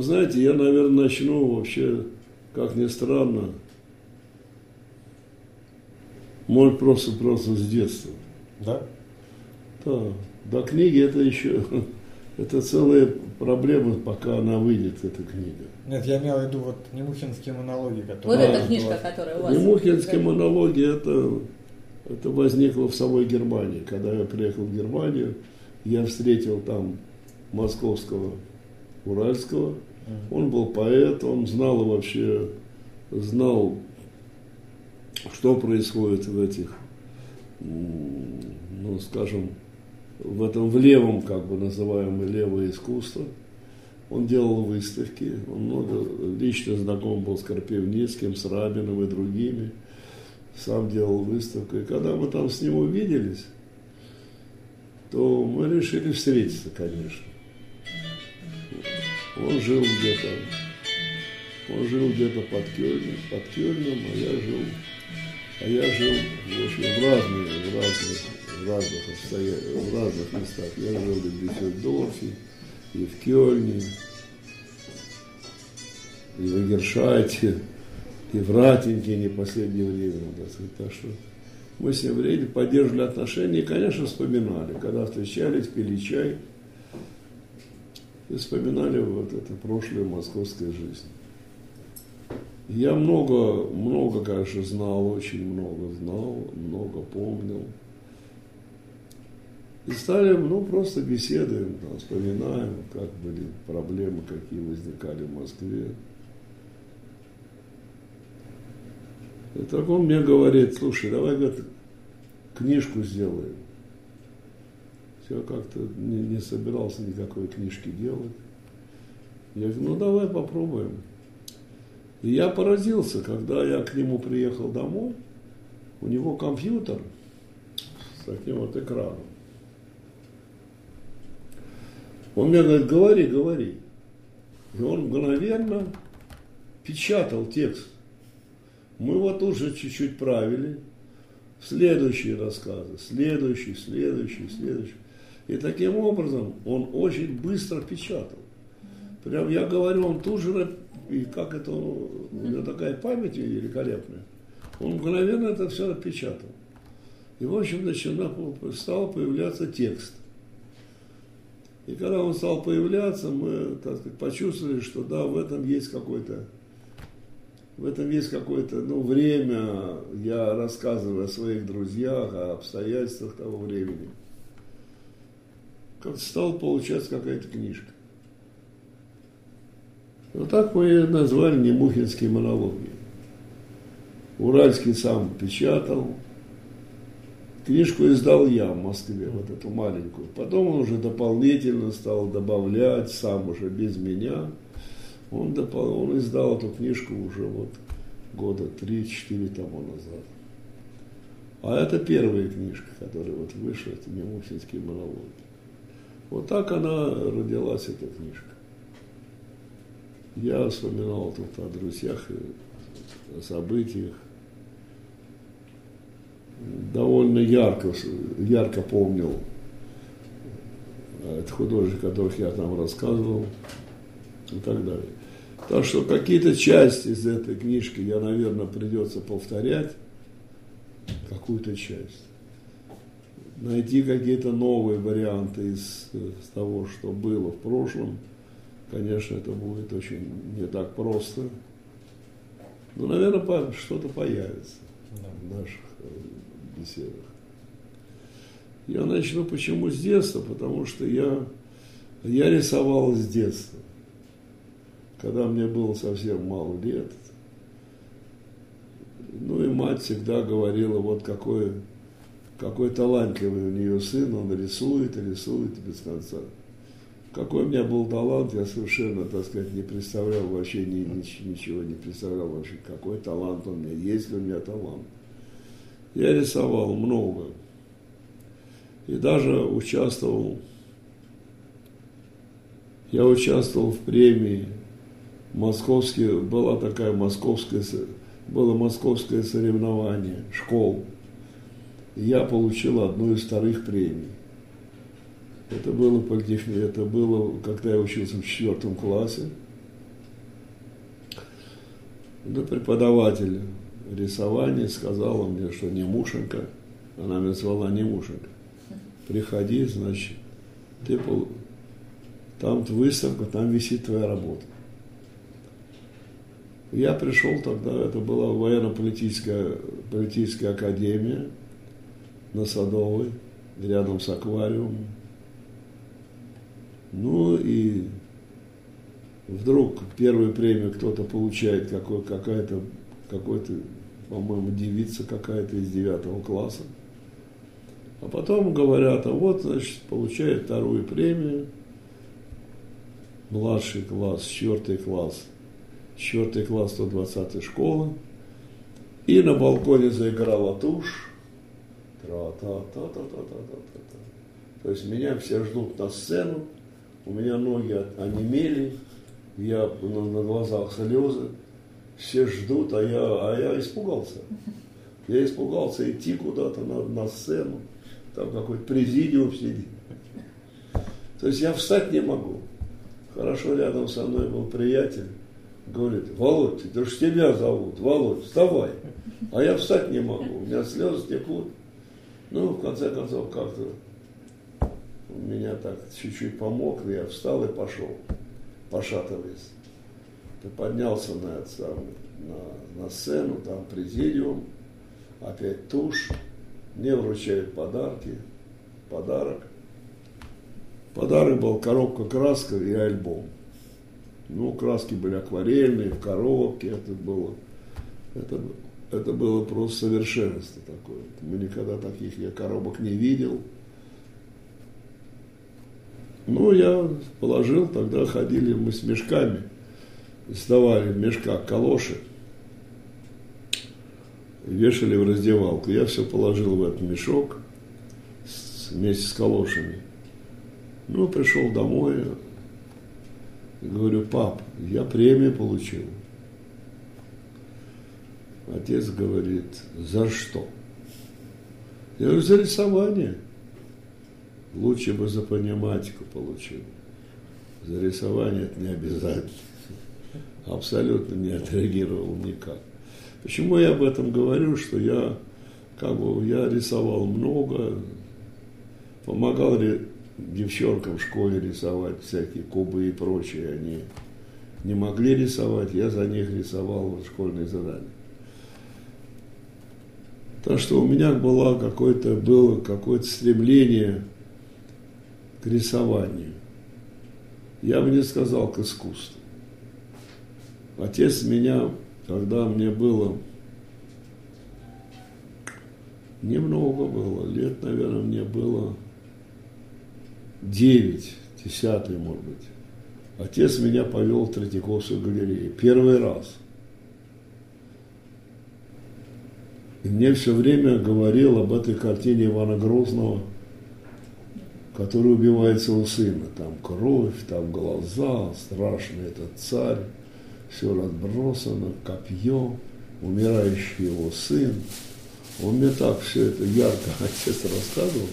Вы знаете, я, наверное, начну вообще, как ни странно, может, просто-просто с детства. Да? Да. До книги это еще, это целая проблема, пока она выйдет, эта книга. Нет, я имел в виду вот Немухинские монологи, которые... Вот А, эта книжка, которая у вас. Немухинские монологи, это, это возникло в самой Германии. Когда я приехал в Германию, я встретил там московского Уральского. Он был поэт, он знал вообще, знал, что происходит в этих, ну, скажем, в этом в левом, как бы называемое левое искусство. Он делал выставки, он много лично знаком был с Карпевницким, с Рабиным и другими. Сам делал выставку. И когда мы там с ним увиделись, то мы решили встретиться, конечно. Он жил где-то, он жил где-то под Кёльном, под Кёльном, а я жил, а я жил в, общем, в разных, в разных, в разных, в разных местах. Я жил и в Дюссельдорфе, и в Кёльне, и в Эгершайте, и в Ратингене в последнее время. Так, сказать. так что мы с ним время поддерживали отношения и, конечно, вспоминали. Когда встречались, пили чай и вспоминали вот это прошлое московской жизни. Я много, много, конечно, знал, очень много знал, много помнил. И стали, ну, просто беседуем, там, вспоминаем, как были проблемы, какие возникали в Москве. И так он мне говорит, слушай, давай, говорит, книжку сделаем. Я как-то не, не собирался никакой книжки делать. Я говорю, ну давай попробуем. И я поразился, когда я к нему приехал домой, у него компьютер с таким вот экраном. Он мне говорит, говори, говори. И он мгновенно печатал текст. Мы вот уже чуть-чуть правили. Следующие рассказы, следующий, следующий, следующий. И таким образом он очень быстро печатал. Прям я говорю, он тут же, и как это, у него такая память великолепная, он мгновенно это все напечатал. И, в общем, начинал, стал появляться текст. И когда он стал появляться, мы, так сказать, почувствовали, что да, в этом есть какой-то, в этом есть какое-то, ну, время, я рассказываю о своих друзьях, о обстоятельствах того времени. Как стала получаться какая-то книжка. Вот так мы ее назвали Немухинские монологи. Уральский сам печатал. Книжку издал я в Москве, вот эту маленькую. Потом он уже дополнительно стал добавлять, сам уже без меня. Он, допол... он издал эту книжку уже вот года 3-4 тому назад. А это первая книжка, которая вот вышла, это Немухинские монологи. Вот так она родилась, эта книжка. Я вспоминал тут о друзьях, и о событиях. Довольно ярко, ярко помнил это художник, о которых я там рассказывал и так далее. Так что какие-то части из этой книжки я, наверное, придется повторять, какую-то часть. Найти какие-то новые варианты из, из того, что было в прошлом, конечно, это будет очень не так просто. Но, наверное, что-то появится в наших э, беседах. Я начну почему с детства, потому что я, я рисовал с детства. Когда мне было совсем мало лет. Ну и мать всегда говорила, вот какой, какой талантливый у нее сын, он рисует и рисует без конца. Какой у меня был талант, я совершенно, так сказать, не представлял вообще ни, ничего, не представлял вообще, какой талант у меня, есть ли у меня талант. Я рисовал много. И даже участвовал, я участвовал в премии московские, была такая московская, было московское соревнование школ. Я получил одну из вторых премий. Это было это было, когда я учился в четвертом классе. Да преподаватель рисования сказала мне, что не Мушенко, она меня звала не Мушенко. Приходи, значит, ты пол... там выставка, там висит твоя работа. Я пришел тогда, это была военно-политическая политическая академия на Садовой, рядом с аквариумом. Ну и вдруг первую премию кто-то получает, какой, какая-то, какой-то, по-моему, девица какая-то из девятого класса. А потом говорят, а вот, значит, получает вторую премию, младший класс, четвертый класс, четвертый класс 120 школы. И на балконе заиграла тушь. Тра-та-та-та-та-та-та-та. То есть меня все ждут на сцену, у меня ноги онемели, я на, на глазах слезы, все ждут, а я, а я испугался. Я испугался идти куда-то на, на сцену, там какой-то президиум сидит. То есть я встать не могу. Хорошо рядом со мной был приятель, говорит, Володь, это же тебя зовут, Володь, вставай. А я встать не могу, у меня слезы текут. Ну, в конце концов, как-то меня так чуть-чуть помог, я встал и пошел, пошатываясь. Ты поднялся на, это, на, на сцену, там президиум, опять тушь, мне вручают подарки, подарок. Подарок был коробка краска и альбом. Ну, краски были акварельные, в коробке, это было, это, это было просто совершенство такое. Мы никогда таких я коробок не видел. Ну, я положил, тогда ходили мы с мешками, сдавали в мешках калоши, вешали в раздевалку. Я все положил в этот мешок вместе с калошами. Ну, пришел домой, говорю, пап, я премию получил. Отец говорит, за что? Я говорю, за рисование. Лучше бы за пониматику получил. За рисование это не обязательно. Абсолютно не отреагировал никак. Почему я об этом говорю, что я как бы я рисовал много, помогал девчонкам в школе рисовать всякие кубы и прочее. Они не могли рисовать, я за них рисовал школьные задания. Так что у меня было какое-то, было какое-то стремление к рисованию. Я бы не сказал к искусству. Отец меня, когда мне было немного было, лет, наверное, мне было 9, 10, может быть. Отец меня повел в Третьяковскую галерею. Первый раз. И мне все время говорил об этой картине Ивана Грозного, который убивает своего сына. Там кровь, там глаза, страшный этот царь, все разбросано, копье, умирающий его сын. Он мне так все это ярко отец рассказывал.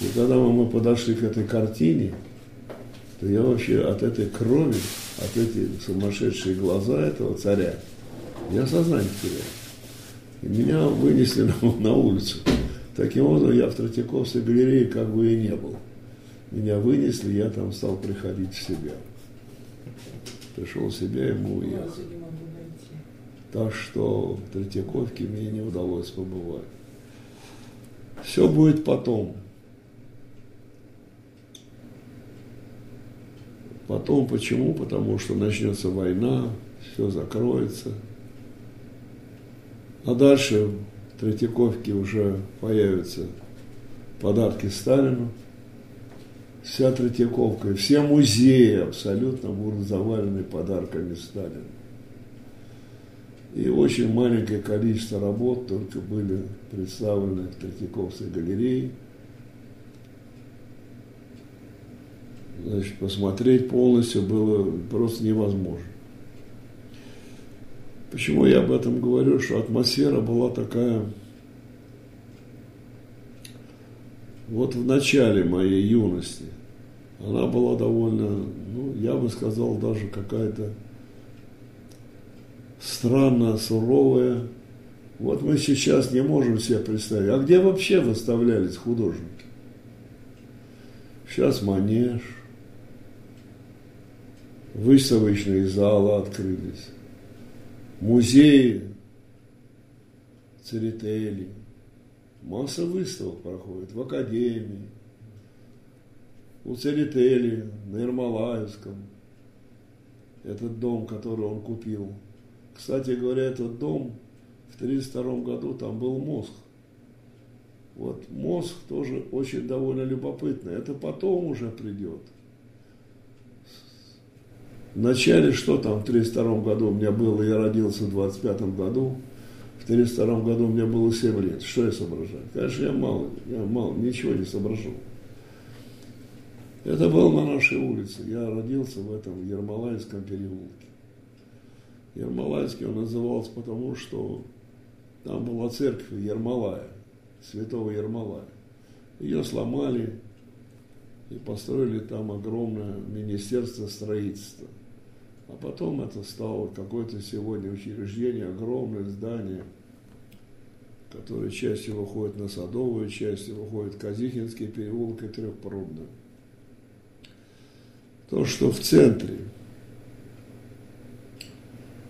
И когда мы подошли к этой картине, то я вообще от этой крови, от этих сумасшедшие глаза этого царя, я сознание терял. И меня вынесли на, на улицу. Таким образом, я в Третьяковской галерее как бы и не был. Меня вынесли, я там стал приходить в себя. Пришел в себя, и мы уехали. Так что в Третьяковке мне не удалось побывать. Все будет потом. Потом почему? Потому что начнется война, все закроется. А дальше в Третьяковке уже появятся подарки Сталину. Вся Третьяковка, все музеи абсолютно будут завалены подарками Сталина. И очень маленькое количество работ только были представлены в Третьяковской галерее – значит, посмотреть полностью было просто невозможно. Почему я об этом говорю, что атмосфера была такая, вот в начале моей юности, она была довольно, ну, я бы сказал, даже какая-то странно, суровое. Вот мы сейчас не можем себе представить. А где вообще выставлялись художники? Сейчас манеж, выставочные залы открылись, музеи, церетели, масса выставок проходит в академии, у Церетели, на Ермолаевском, этот дом, который он купил. Кстати говоря, этот дом в 1932 году, там был мозг. Вот мозг тоже очень довольно любопытный. Это потом уже придет. В начале, что там в 1932 году у меня было, я родился в 25 году, в 1932 году у меня было 7 лет. Что я соображаю? Конечно, я мало, я мало, ничего не соображал. Это было на нашей улице. Я родился в этом Ермолаевском переулке. Ермолаевский он назывался потому, что там была церковь Ермолая, святого Ермолая. Ее сломали и построили там огромное министерство строительства. А потом это стало какое-то сегодня учреждение, огромное здание, которое частью выходит на Садовую, частью выходит Казихинский переулок и Трехпрудный то, что в центре.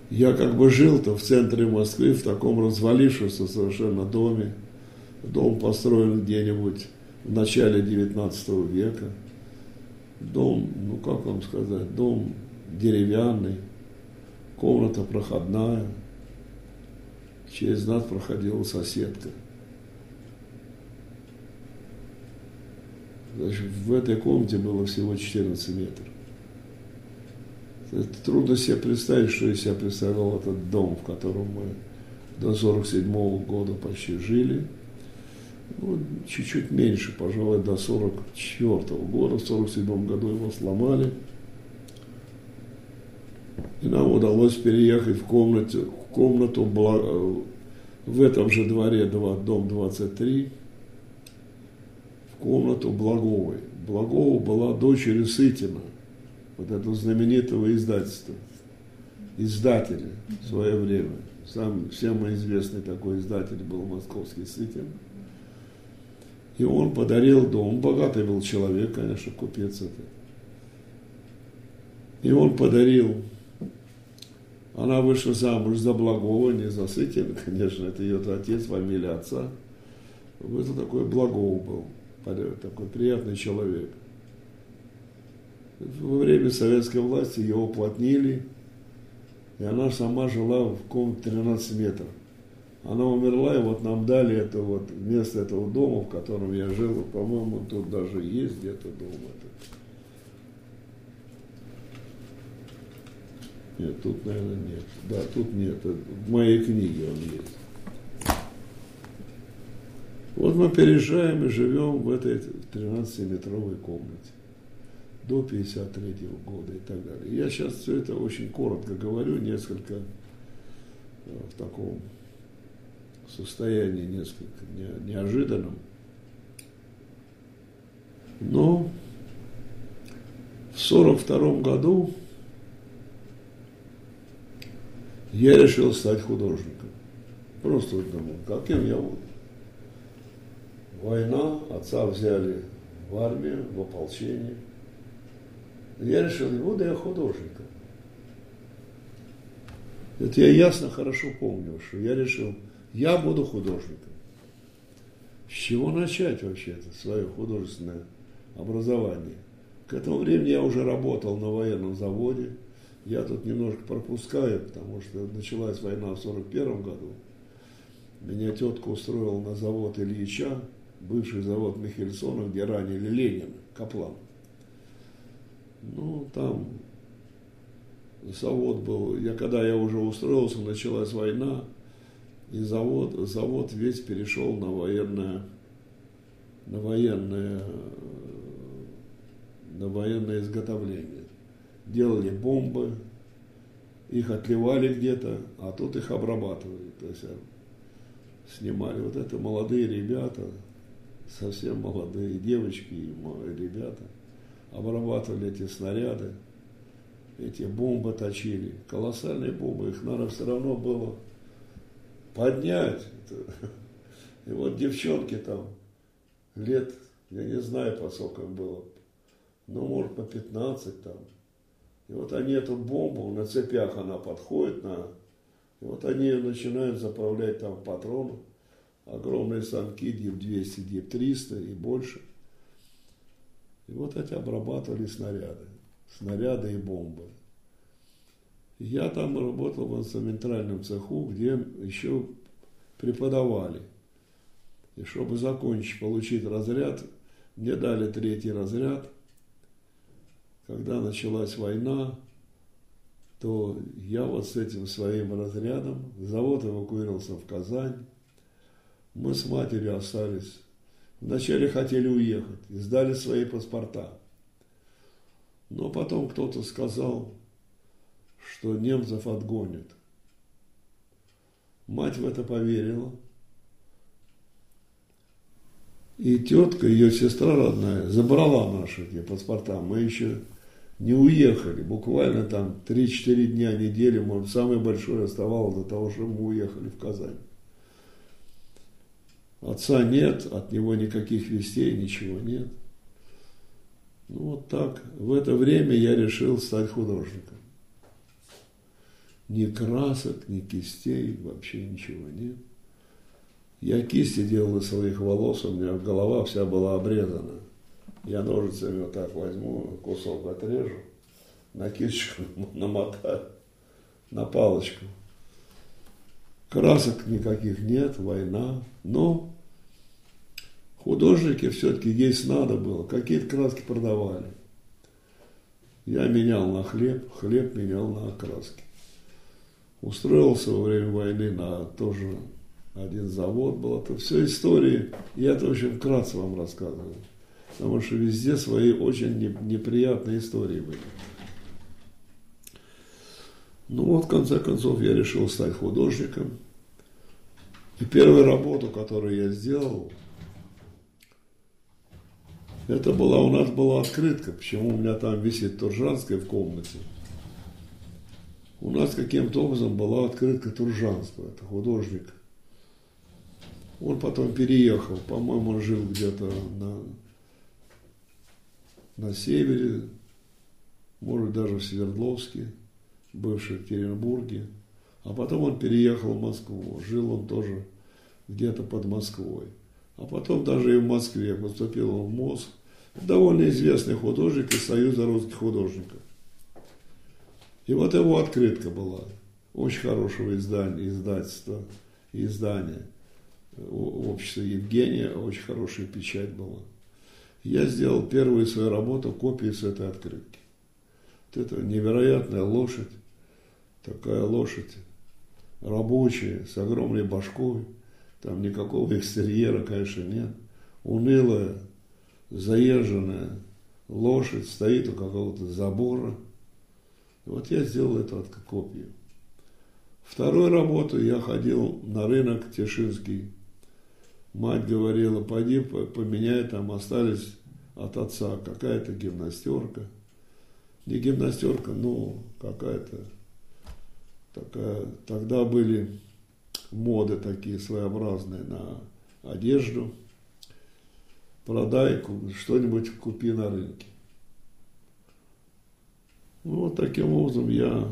Я как бы жил-то в центре Москвы, в таком развалившемся совершенно доме. Дом построен где-нибудь в начале 19 века. Дом, ну как вам сказать, дом деревянный, комната проходная. Через нас проходила соседка. Значит, в этой комнате было всего 14 метров. Это трудно себе представить, что из себя представлял этот дом, в котором мы до 47 -го года почти жили. Ну, чуть-чуть меньше, пожалуй, до 44 -го года. В 47 году его сломали. И нам удалось переехать в, комнате, в комнату в этом же дворе, дом 23, в комнату Благовой. Благова была дочерью Сытина вот этого знаменитого издательства, издателя в свое время. Сам всем известный такой издатель был московский Сытин. И он подарил дом, богатый был человек, конечно, купец это. И он подарил, она вышла замуж за Благова, не за Сытина, конечно, это ее отец, фамилия отца. Это такой Благов был, такой приятный человек во время советской власти ее уплотнили, и она сама жила в комнате 13 метров. Она умерла, и вот нам дали это вот место этого дома, в котором я жил. По-моему, тут даже есть где-то дом этот. Нет, тут, наверное, нет. Да, тут нет. В моей книге он есть. Вот мы переезжаем и живем в этой 13-метровой комнате до 53 года и так далее. Я сейчас все это очень коротко говорю, несколько э, в таком состоянии несколько неожиданном. Но в 42 году я решил стать художником. Просто вот думал, каким я буду. Война, отца взяли в армию, в ополчение – я решил, не буду я художником. Это я ясно, хорошо помню, что я решил, я буду художником. С чего начать вообще это свое художественное образование? К этому времени я уже работал на военном заводе. Я тут немножко пропускаю, потому что началась война в 1941 году. Меня тетка устроила на завод Ильича, бывший завод Михельсона, где ранили Ленина, Каплан. Ну, там завод был, я когда я уже устроился, началась война, и завод, завод весь перешел на военное, на военное, на военное изготовление. Делали бомбы, их отливали где-то, а тут их обрабатывали. То есть э, снимали. Вот это молодые ребята, совсем молодые девочки и ребята – обрабатывали эти снаряды. эти бомбы точили, колоссальные бомбы, их надо все равно было поднять. И вот девчонки там лет, я не знаю, по сколько было, ну, может, по 15 там. И вот они эту бомбу, на цепях она подходит, на, и вот они начинают заправлять там патроны, огромные станки, ДИП-200, ДИП-300 и больше. И вот эти обрабатывали снаряды, снаряды и бомбы. Я там работал в инструментальном цеху, где еще преподавали. И чтобы закончить, получить разряд, мне дали третий разряд. Когда началась война, то я вот с этим своим разрядом, завод эвакуировался в Казань. Мы с матерью остались. Вначале хотели уехать и сдали свои паспорта. Но потом кто-то сказал, что немцев отгонят. Мать в это поверила – и тетка, ее сестра родная, забрала наши эти паспорта. Мы еще не уехали. Буквально там 3-4 дня, недели, может, самое большое оставалось до того, что мы уехали в Казань. Отца нет, от него никаких вестей, ничего нет. Ну вот так. В это время я решил стать художником. Ни красок, ни кистей, вообще ничего нет. Я кисти делал из своих волос, у меня голова вся была обрезана. Я ножицами вот так возьму, кусок отрежу, на кисточку намотаю, на палочку. Красок никаких нет, война, но художники все-таки есть надо было, какие-то краски продавали. Я менял на хлеб, хлеб менял на краски. Устроился во время войны на тоже один завод был. Это все истории. Я это очень вкратце вам рассказываю. Потому что везде свои очень неприятные истории были. Ну вот, в конце концов, я решил стать художником. И первую работу, которую я сделал, это была, у нас была открытка, почему у меня там висит Туржанская в комнате. У нас каким-то образом была открытка Туржанского, это художник – он потом переехал, по-моему, он жил где-то на, на севере, может даже в Свердловске, бывший в Екатеринбурге. А потом он переехал в Москву. Жил он тоже где-то под Москвой. А потом даже и в Москве поступил он в МОЗ. Довольно известный художник из Союза русских художников. И вот его открытка была. Очень хорошего издания, издательства, издания общества Евгения, очень хорошая печать была. Я сделал первую свою работу, копию с этой открытки. Вот это невероятная лошадь, такая лошадь рабочая, с огромной башкой, там никакого экстерьера, конечно, нет. Унылая, заезженная лошадь стоит у какого-то забора. Вот я сделал эту копию. Вторую работу я ходил на рынок Тишинский Мать говорила, пойди поменяй, там остались от отца какая-то гимнастерка. Не гимнастерка, но какая-то такая. Тогда были моды такие своеобразные на одежду. Продай, что-нибудь купи на рынке. Ну, вот таким образом я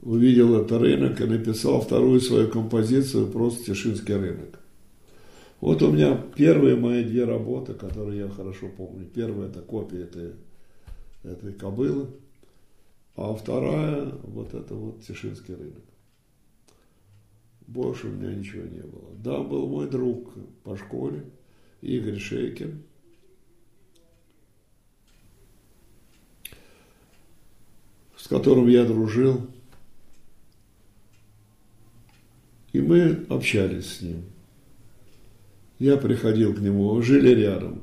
увидел этот рынок и написал вторую свою композицию «Просто Тишинский рынок». Вот у меня первые мои две работы, которые я хорошо помню. Первая это копия этой, этой кобылы, а вторая вот это вот Тишинский рынок. Больше у меня ничего не было. Да, был мой друг по школе, Игорь Шейкин. с которым я дружил. И мы общались с ним. Я приходил к нему, жили рядом.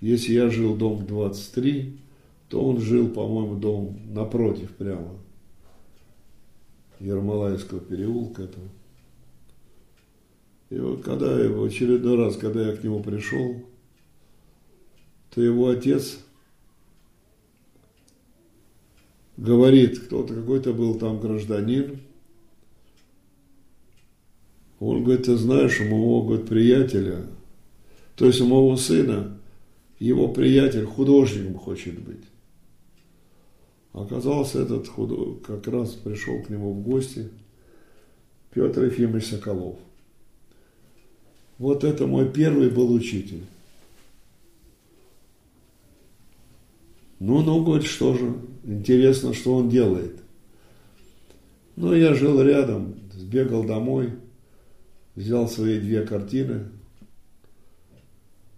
Если я жил дом 23, то он жил, по-моему, дом напротив прямо. Ермолаевского переулка этого. И вот когда я, в очередной раз, когда я к нему пришел, то его отец говорит, кто-то какой-то был там гражданин, он говорит, ты знаешь, у моего говорит, приятеля, то есть у моего сына, его приятель художником хочет быть. Оказался этот художник, как раз пришел к нему в гости Петр Ефимович Соколов. Вот это мой первый был учитель. Ну, ну, говорит, что же, интересно, что он делает. Ну, я жил рядом, сбегал домой, взял свои две картины,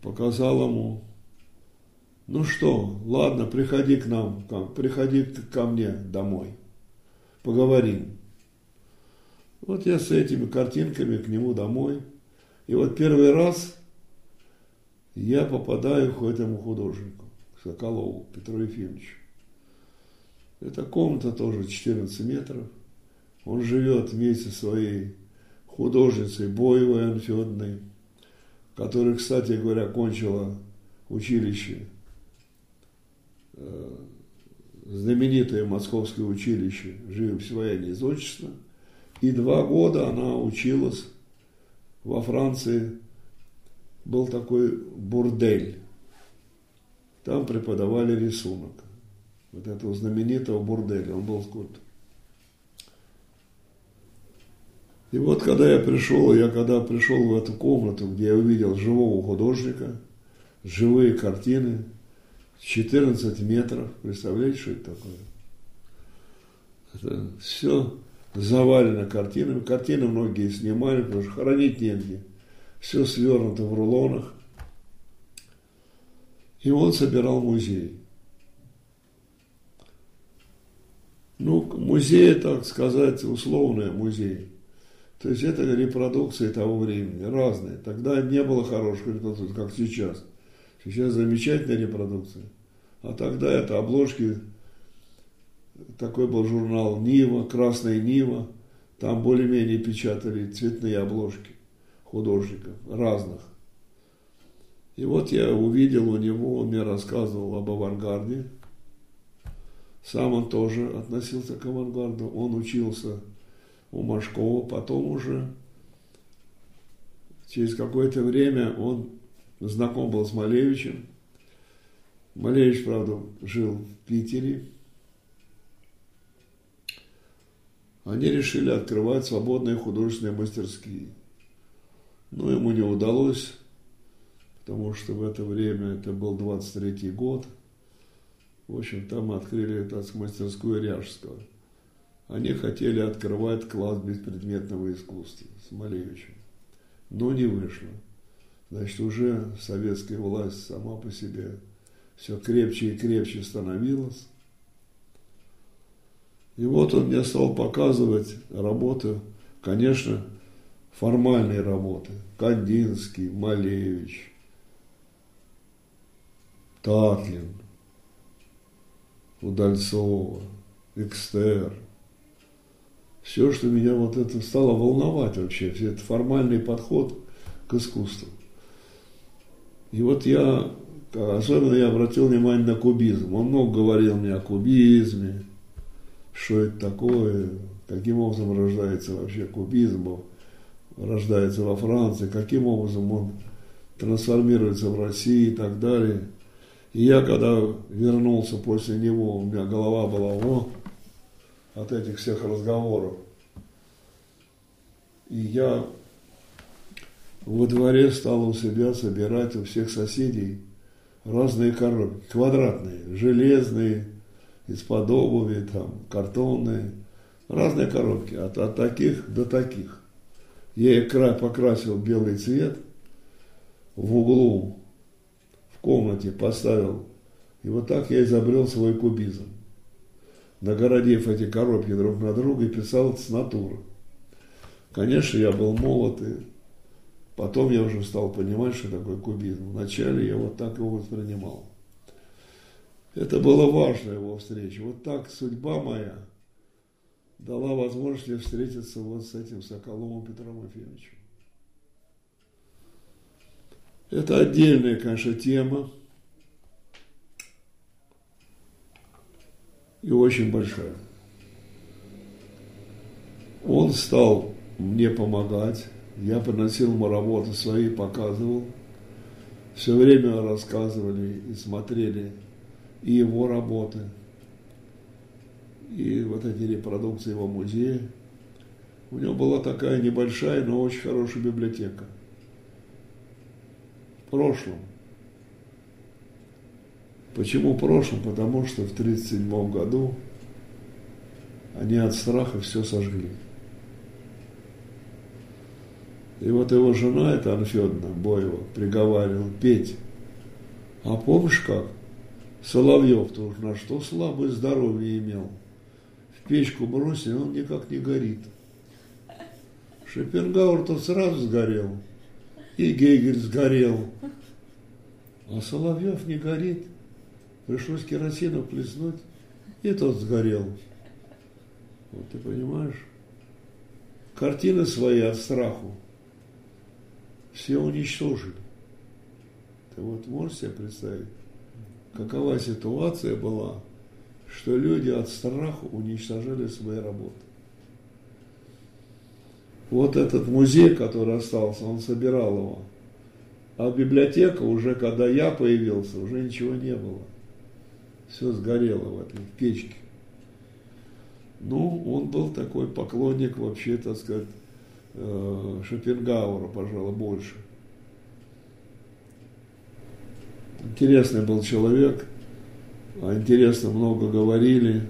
показал ему. Ну что, ладно, приходи к нам, приходи ко мне домой, поговорим. Вот я с этими картинками к нему домой. И вот первый раз я попадаю к этому художнику. Соколову Петру Ефимовичу. Это комната тоже 14 метров. Он живет вместе со своей художницей Боевой Анфедной, которая, кстати говоря, кончила училище, э, знаменитое московское училище живопись военной из отчества. И два года она училась во Франции. Был такой бурдель там преподавали рисунок. Вот этого знаменитого бурделя, он был скульптор. И вот когда я пришел, я когда пришел в эту комнату, где я увидел живого художника, живые картины, 14 метров, представляете, что это такое? Это все завалено картинами. Картины многие снимали, потому что хранить негде. Все свернуто в рулонах. И он собирал музей. Ну, музей, так сказать, условный музей. То есть это репродукции того времени, разные. Тогда не было хороших репродукций, как сейчас. Сейчас замечательная репродукция. А тогда это обложки, такой был журнал Нива, Красная Нива. Там более-менее печатали цветные обложки художников разных. И вот я увидел у него, он мне рассказывал об авангарде. Сам он тоже относился к авангарду. Он учился у Машкова, потом уже через какое-то время он знаком был с Малевичем. Малевич, правда, жил в Питере. Они решили открывать свободные художественные мастерские. Но ему не удалось потому что в это время, это был 23-й год, в общем, там открыли так, мастерскую Ряжского. Они хотели открывать класс беспредметного искусства с Малевичем, но не вышло. Значит, уже советская власть сама по себе все крепче и крепче становилась. И вот он мне стал показывать работы, конечно, формальные работы. Кандинский, Малевич – Татлин, Удальцова, Экстер. Все, что меня вот это стало волновать вообще, все это формальный подход к искусству. И вот я, особенно я обратил внимание на кубизм. Он много говорил мне о кубизме, что это такое, каким образом рождается вообще кубизм, рождается во Франции, каким образом он трансформируется в России и так далее – и я, когда вернулся после него, у меня голова была о, от этих всех разговоров. И я во дворе стал у себя собирать у всех соседей разные коробки, квадратные, железные, из-под обуви, там, картонные, разные коробки, от, от таких до таких. Я их покрасил белый цвет в углу комнате поставил. И вот так я изобрел свой кубизм. Нагородив эти коробки друг на друга и писал с натуры. Конечно, я был молод, и потом я уже стал понимать, что такое кубизм. Вначале я вот так его воспринимал. Это было важно его встреча. Вот так судьба моя дала возможность мне встретиться вот с этим Соколовым Петром Ефимовичем. Это отдельная, конечно, тема. И очень большая. Он стал мне помогать, я приносил ему работы свои, показывал. Все время рассказывали и смотрели и его работы, и вот эти репродукции его музея. У него была такая небольшая, но очень хорошая библиотека. В прошлом. Почему в прошлом? Потому что в 1937 году они от страха все сожгли. И вот его жена, это Анна Федоровна Боева, приговаривала, Петь, а помнишь как? Соловьев тоже на что слабое здоровье имел. В печку бросили, он никак не горит. Шопенгауэр-то сразу сгорел. И Гегель сгорел. А Соловьев не горит. Пришлось керосину плеснуть, и тот сгорел. Вот ты понимаешь? Картины свои от страху все уничтожили. Ты вот можешь себе представить, какова ситуация была, что люди от страха уничтожали свои работы. Вот этот музей, который остался, он собирал его. А библиотека уже, когда я появился, уже ничего не было. Все сгорело в этой печке. Ну, он был такой поклонник вообще, так сказать, э, Шопенгауэра, пожалуй, больше. Интересный был человек, а интересно много говорили,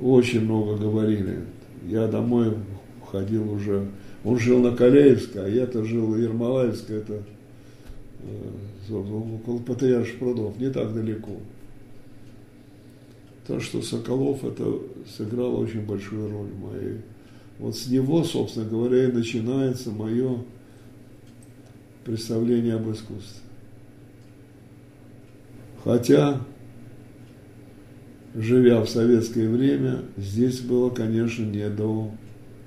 очень много говорили. Я домой ходил уже, он жил на Каляевской, а я-то жил в Ермолаевской, это около Патриарших прудов, не так далеко. То, что Соколов это сыграл очень большую роль в моей. Вот с него, собственно говоря, и начинается мое представление об искусстве. Хотя, живя в советское время, здесь было, конечно, не до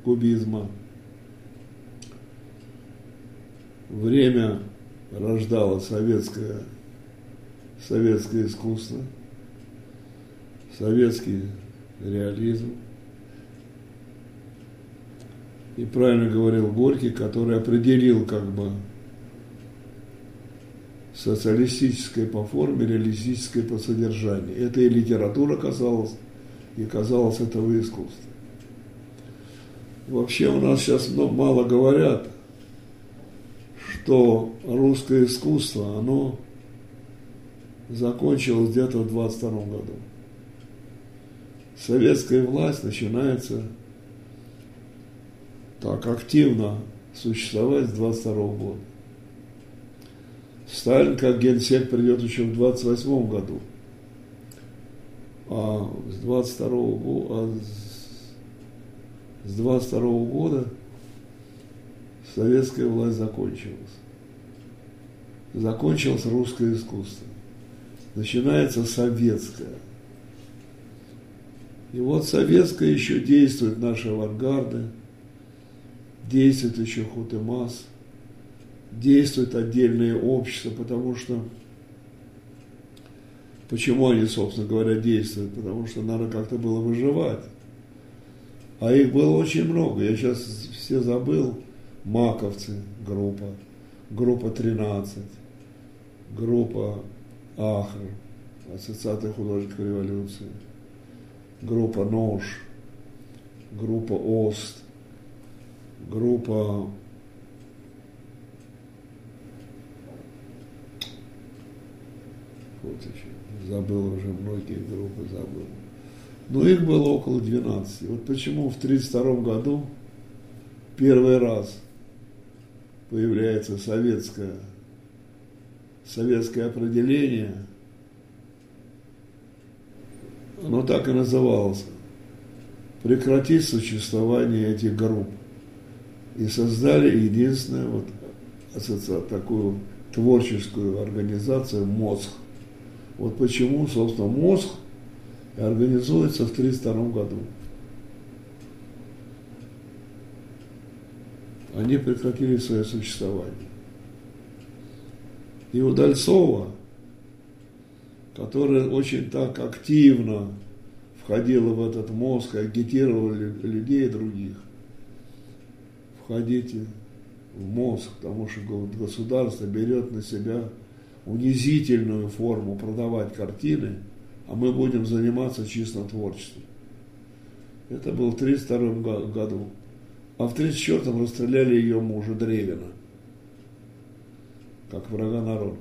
кубизма. Время рождало советское, советское искусство, советский реализм. И правильно говорил Горький, который определил как бы социалистическое по форме, реалистическое по содержанию. Это и литература казалась, и казалось этого искусства. Вообще у нас сейчас мало говорят, что русское искусство, оно закончилось где-то в 22 году. Советская власть начинается так активно существовать с 22 года. Сталин как генсек придет еще в 28 году. А с 22 года, а с 22 года советская власть закончилась. Закончилось русское искусство. Начинается советское. И вот советское еще действует наши авангарды, действует еще Хутемас – действуют отдельные общества, потому что Почему они, собственно говоря, действуют? Потому что надо как-то было выживать. А их было очень много. Я сейчас все забыл. Маковцы группа, группа 13, группа Ахр, Ассоциация художников революции, группа Нож, группа Ост, группа вот еще, забыл уже многие группы, забыл. Но их было около 12. Вот почему в 1932 году первый раз появляется советское, советское определение, оно так и называлось, прекратить существование этих групп. И создали единственную вот такую творческую организацию «Мозг», вот почему, собственно, мозг организуется в 1932 году. Они прекратили свое существование. И у Дальцова которая очень так активно входила в этот мозг и агитировала людей других. Входите в мозг, потому что государство берет на себя унизительную форму продавать картины, а мы будем заниматься чистым творчеством. Это был в 1932 году. А в 1934 расстреляли ее мужа Древина, как врага народа.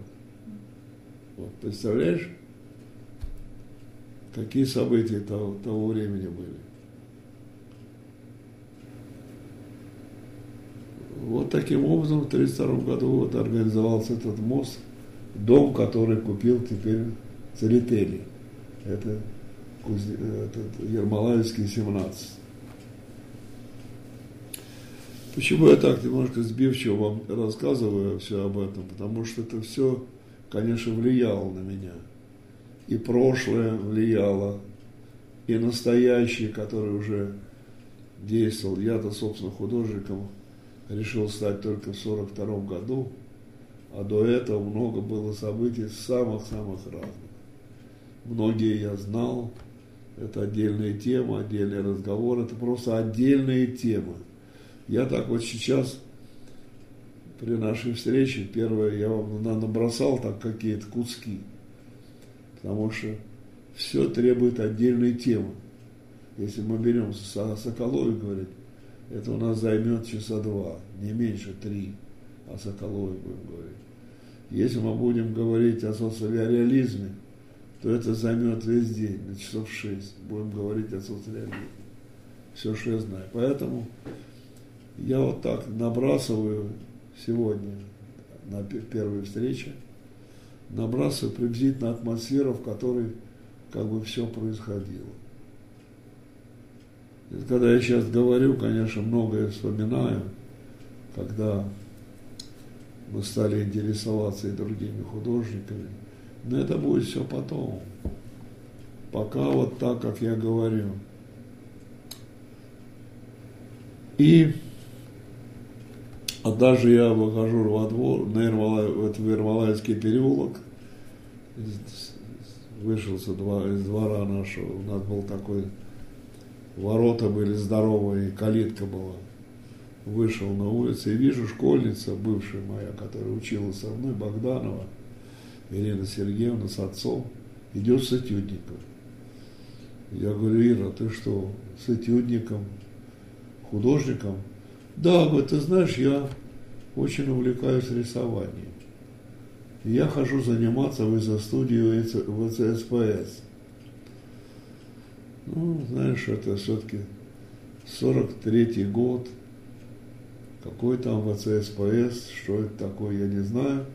Вот, представляешь, какие события того, того времени были. Вот таким образом в 1932 году вот организовался этот мост, дом, который купил теперь Церетели. Это, это Ермолаевский 17. Почему я так немножко сбивчиво вам рассказываю все об этом? Потому что это все, конечно, влияло на меня. И прошлое влияло, и настоящее, которое уже действовал. Я-то, собственно, художником решил стать только в 42 году, а до этого много было событий самых-самых разных. Многие я знал, это отдельная тема, отдельный разговор, это просто отдельные темы. Я так вот сейчас при нашей встрече, первое, я вам набросал так какие-то куски, потому что все требует отдельной темы. Если мы берем Соколове, говорит, это у нас займет часа два, не меньше три, о Соколове будем говорить. Если мы будем говорить о социореализме, то это займет весь день, на часов шесть. Будем говорить о социореализме. Все, что я знаю. Поэтому я вот так набрасываю сегодня на первой встрече, набрасываю приблизительно атмосферу, в которой как бы все происходило. И когда я сейчас говорю, конечно, многое вспоминаю, когда мы стали интересоваться и другими художниками, но это будет все потом. Пока вот так, как я говорю. И а даже я выхожу во двор, на Ермолай, в Ермолаевский переулок, вышел из двора нашего, у нас был такой ворота были здоровые, калитка была. Вышел на улицу и вижу школьница, бывшая моя, которая училась со мной, Богданова, Ирина Сергеевна с отцом, идет с этюдником. Я говорю, Ира, ты что, с этюдником, художником? Да, говорит, ты знаешь, я очень увлекаюсь рисованием. Я хожу заниматься в изо-студию ВЦСПС. Ну, знаешь, это все-таки 43-й год, какой там ВЦСПС, что это такое, я не знаю.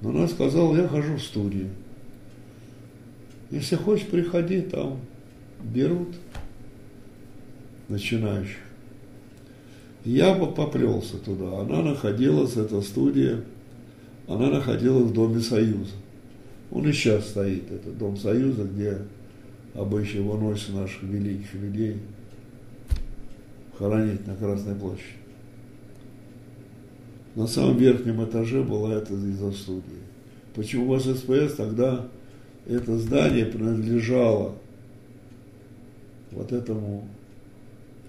Но она сказала, я хожу в студию. Если хочешь, приходи, там берут начинающих. Я поплелся туда. Она находилась, эта студия, она находилась в Доме Союза. Он и сейчас стоит, это Дом Союза, где обычно выносят наших великих людей хоронить на Красной площади. На самом верхнем этаже была эта студия. Почему в ССПС тогда это здание принадлежало вот этому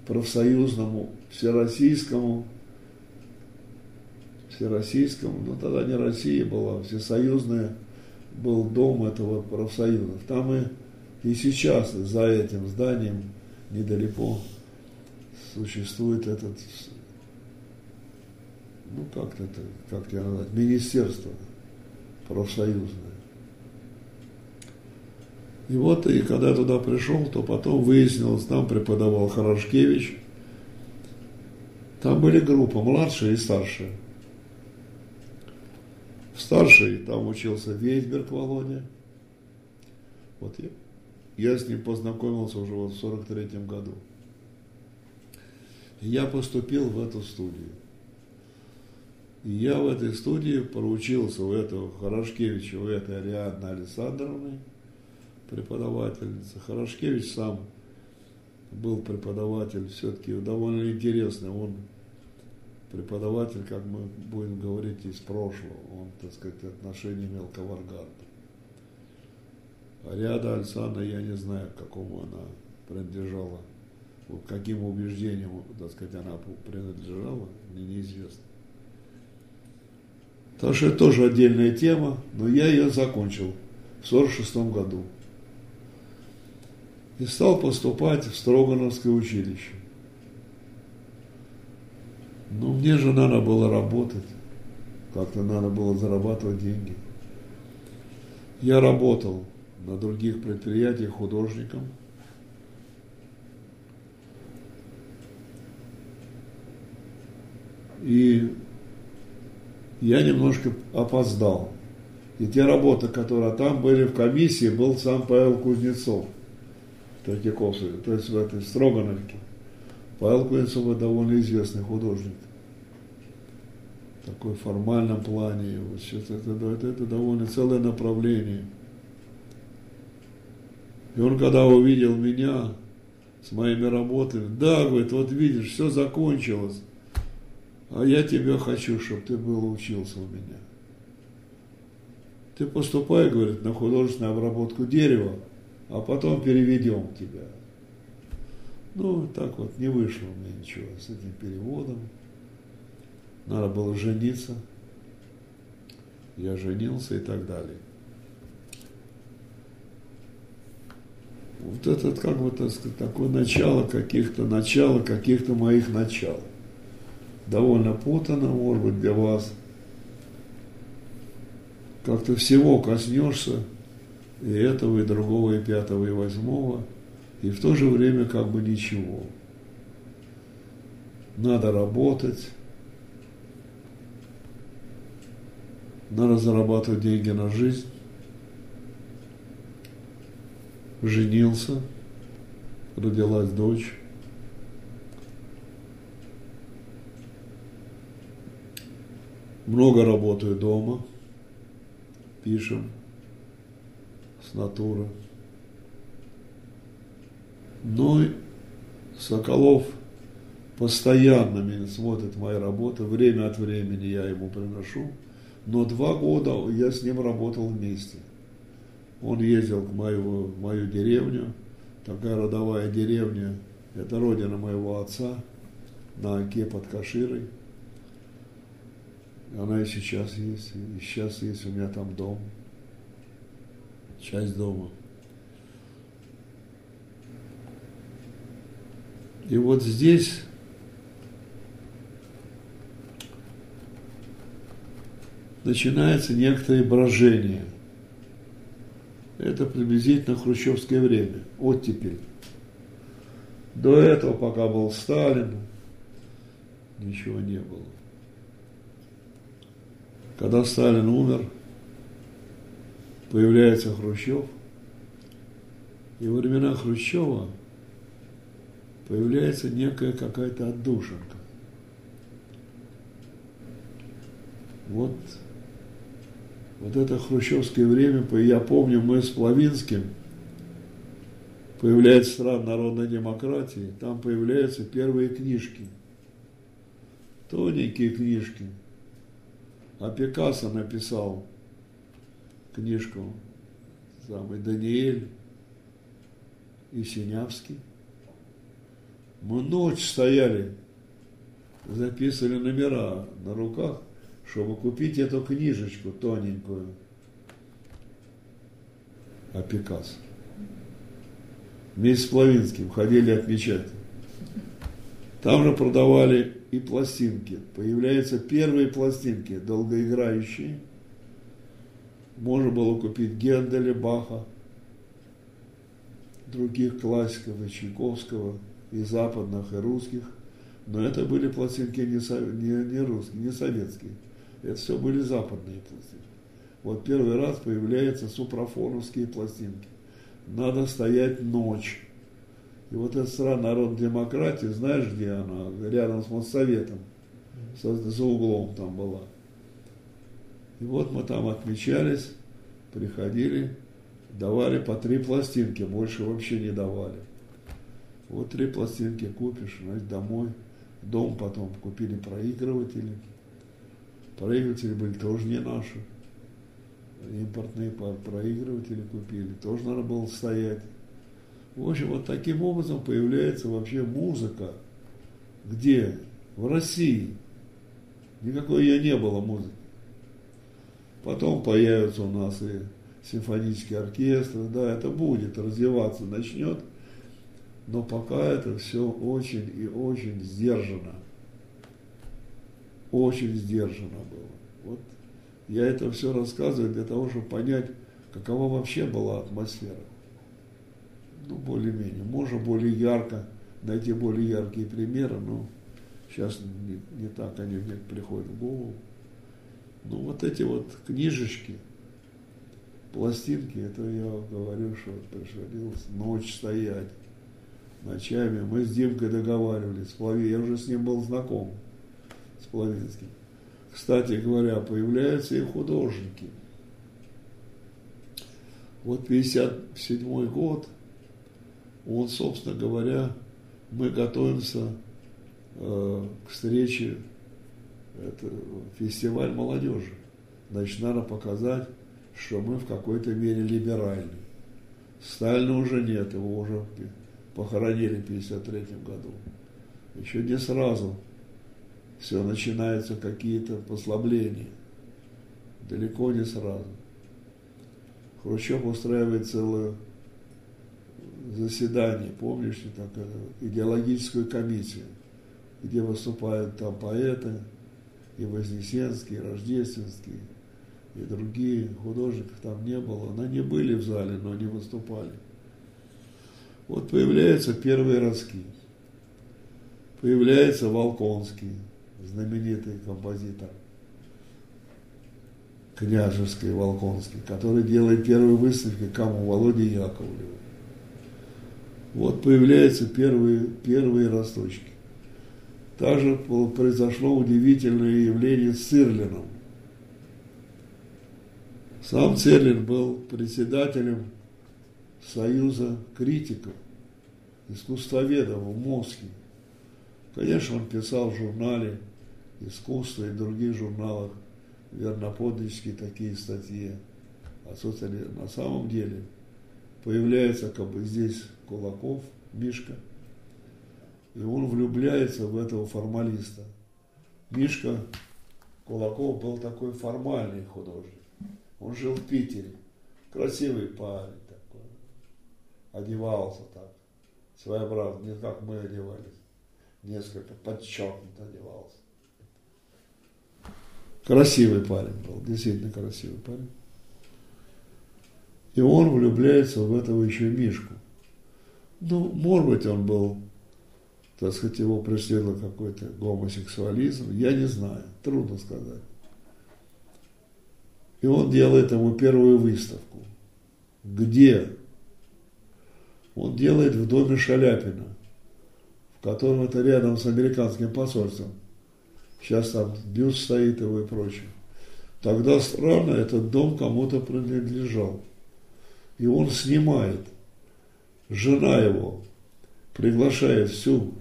профсоюзному, всероссийскому, всероссийскому, но тогда не Россия была, всесоюзная, был дом этого профсоюза. Там и и сейчас за этим зданием недалеко существует этот, ну как это, как тебя назвать, министерство профсоюзное. И вот, и когда я туда пришел, то потом выяснилось, там преподавал Хорошкевич. Там были группы, младшие и старшие. В старшей там учился Вейсберг Володя. Вот я я с ним познакомился уже вот в 43 году. я поступил в эту студию. И я в этой студии проучился у этого Хорошкевича, у этой Ариадны Александровны, преподавательницы. Хорошкевич сам был преподаватель все-таки довольно интересный. Он преподаватель, как мы будем говорить, из прошлого. Он, так сказать, отношение имел к авангарду. А ряда Александра я не знаю, к какому она принадлежала. Вот каким убеждением, так сказать, она принадлежала, мне неизвестно. Так что это тоже отдельная тема, но я ее закончил в 1946 году. И стал поступать в Строгановское училище. Ну, мне же надо было работать, как-то надо было зарабатывать деньги. Я работал на других предприятиях художником. И я немножко опоздал. И те работы, которые там были в комиссии, был сам Павел Кузнецов, Третьяковский, то есть в этой Строгановке. Павел Кузнецов довольно известный художник. В такой формальном плане. Вот сейчас это, это, это довольно целое направление. И он, когда увидел меня с моими работами, да, говорит, вот видишь, все закончилось, а я тебя хочу, чтобы ты был учился у меня. Ты поступай, говорит, на художественную обработку дерева, а потом переведем тебя. Ну, так вот, не вышло у меня ничего с этим переводом. Надо было жениться. Я женился и так далее. Вот это, как бы, так сказать, такое начало каких-то, начало каких-то моих начал. Довольно путано, может быть, для вас. Как-то всего коснешься, и этого, и другого, и пятого, и восьмого – и в то же время как бы ничего. Надо работать, надо зарабатывать деньги на жизнь. Женился, родилась дочь. Много работаю дома, пишем с натуры. Но Соколов постоянно меня смотрит мои работы, время от времени я ему приношу, но два года я с ним работал вместе. Он ездил в мою, в мою деревню, такая родовая деревня, это родина моего отца, на Оке под Каширой. Она и сейчас есть, и сейчас есть у меня там дом, часть дома – И вот здесь начинается некоторое брожение. Это приблизительно хрущевское время, оттепель. До этого, пока был Сталин, ничего не было. Когда Сталин умер, появляется Хрущев, и во времена Хрущева – появляется некая какая-то отдушинка. Вот, вот это хрущевское время, я помню, мы с Плавинским, появляется страна народной демократии, там появляются первые книжки, тоненькие книжки. А Пикассо написал книжку, самый Даниэль и Синявский. Мы ночь стояли, записывали номера на руках, чтобы купить эту книжечку тоненькую о Пикассо. Вместе с Плавинским ходили отмечать. Там же продавали и пластинки. Появляются первые пластинки, долгоиграющие. Можно было купить Генделя, Баха, других классиков, и Чайковского – и западных, и русских. Но это были пластинки не, не, не русские, не советские. Это все были западные пластинки. Вот первый раз появляются супрафоновские пластинки. Надо стоять ночь. И вот эта страна народной демократии, знаешь, где она? Рядом с Моссоветом. За углом там была. И вот мы там отмечались, приходили, давали по три пластинки, больше вообще не давали. Вот три пластинки купишь, значит, домой. Дом потом купили проигрыватели. Проигрыватели были тоже не наши. импортные проигрыватели купили, тоже надо было стоять. В общем, вот таким образом появляется вообще музыка, где в России никакой ее не было музыки. Потом появятся у нас и симфонические оркестры, да, это будет развиваться, начнет, но пока это все очень и очень сдержано. Очень сдержано было. Вот я это все рассказываю для того, чтобы понять, какова вообще была атмосфера. Ну, более-менее. Можно более ярко, найти более яркие примеры, но сейчас не, не так они мне приходят в голову. Ну, вот эти вот книжечки, пластинки, это я говорю, что пришлось ночь стоять, ночами. Мы с Димкой договаривались, я уже с ним был знаком, с Плавинским. Кстати говоря, появляются и художники. Вот 57 год, он, собственно говоря, мы готовимся э, к встрече, это фестиваль молодежи. Значит, надо показать, что мы в какой-то мере либеральны. Сталина уже нет, его уже похоронили в 1953 году. Еще не сразу все начинаются какие-то послабления. Далеко не сразу. Хрущев устраивает целое заседание, помнишь, так, идеологическую комиссию, где выступают там поэты, и Вознесенский, и Рождественский, и другие художников там не было. Но они были в зале, но не выступали. Вот появляются первые родские. Появляется Волконский, знаменитый композитор княжеский Волконский, который делает первые выставки кому? Володе Яковлеву. Вот появляются первые, первые росточки. Также произошло удивительное явление с Цирлином. Сам Цирлин был председателем Союза критиков, искусствоведов в Москве. Конечно, он писал в журнале искусства и других журналах верноподвижские такие статьи. А, собственно, на самом деле появляется как бы здесь Кулаков, Мишка, и он влюбляется в этого формалиста. Мишка Кулаков был такой формальный художник. Он жил в Питере. Красивый парень такой. Одевался так. Своеобразно, не как мы одевались. Несколько подчеркнуто одевался. Красивый парень был, действительно красивый парень. И он влюбляется в этого еще Мишку. Ну, может быть, он был, так сказать, его преследовал какой-то гомосексуализм, я не знаю, трудно сказать. И он делает ему первую выставку. Где? Он делает в доме Шаляпина, в котором это рядом с американским посольством. Сейчас там бюст стоит его и прочее. Тогда странно, этот дом кому-то принадлежал. И он снимает. Жена его приглашает всю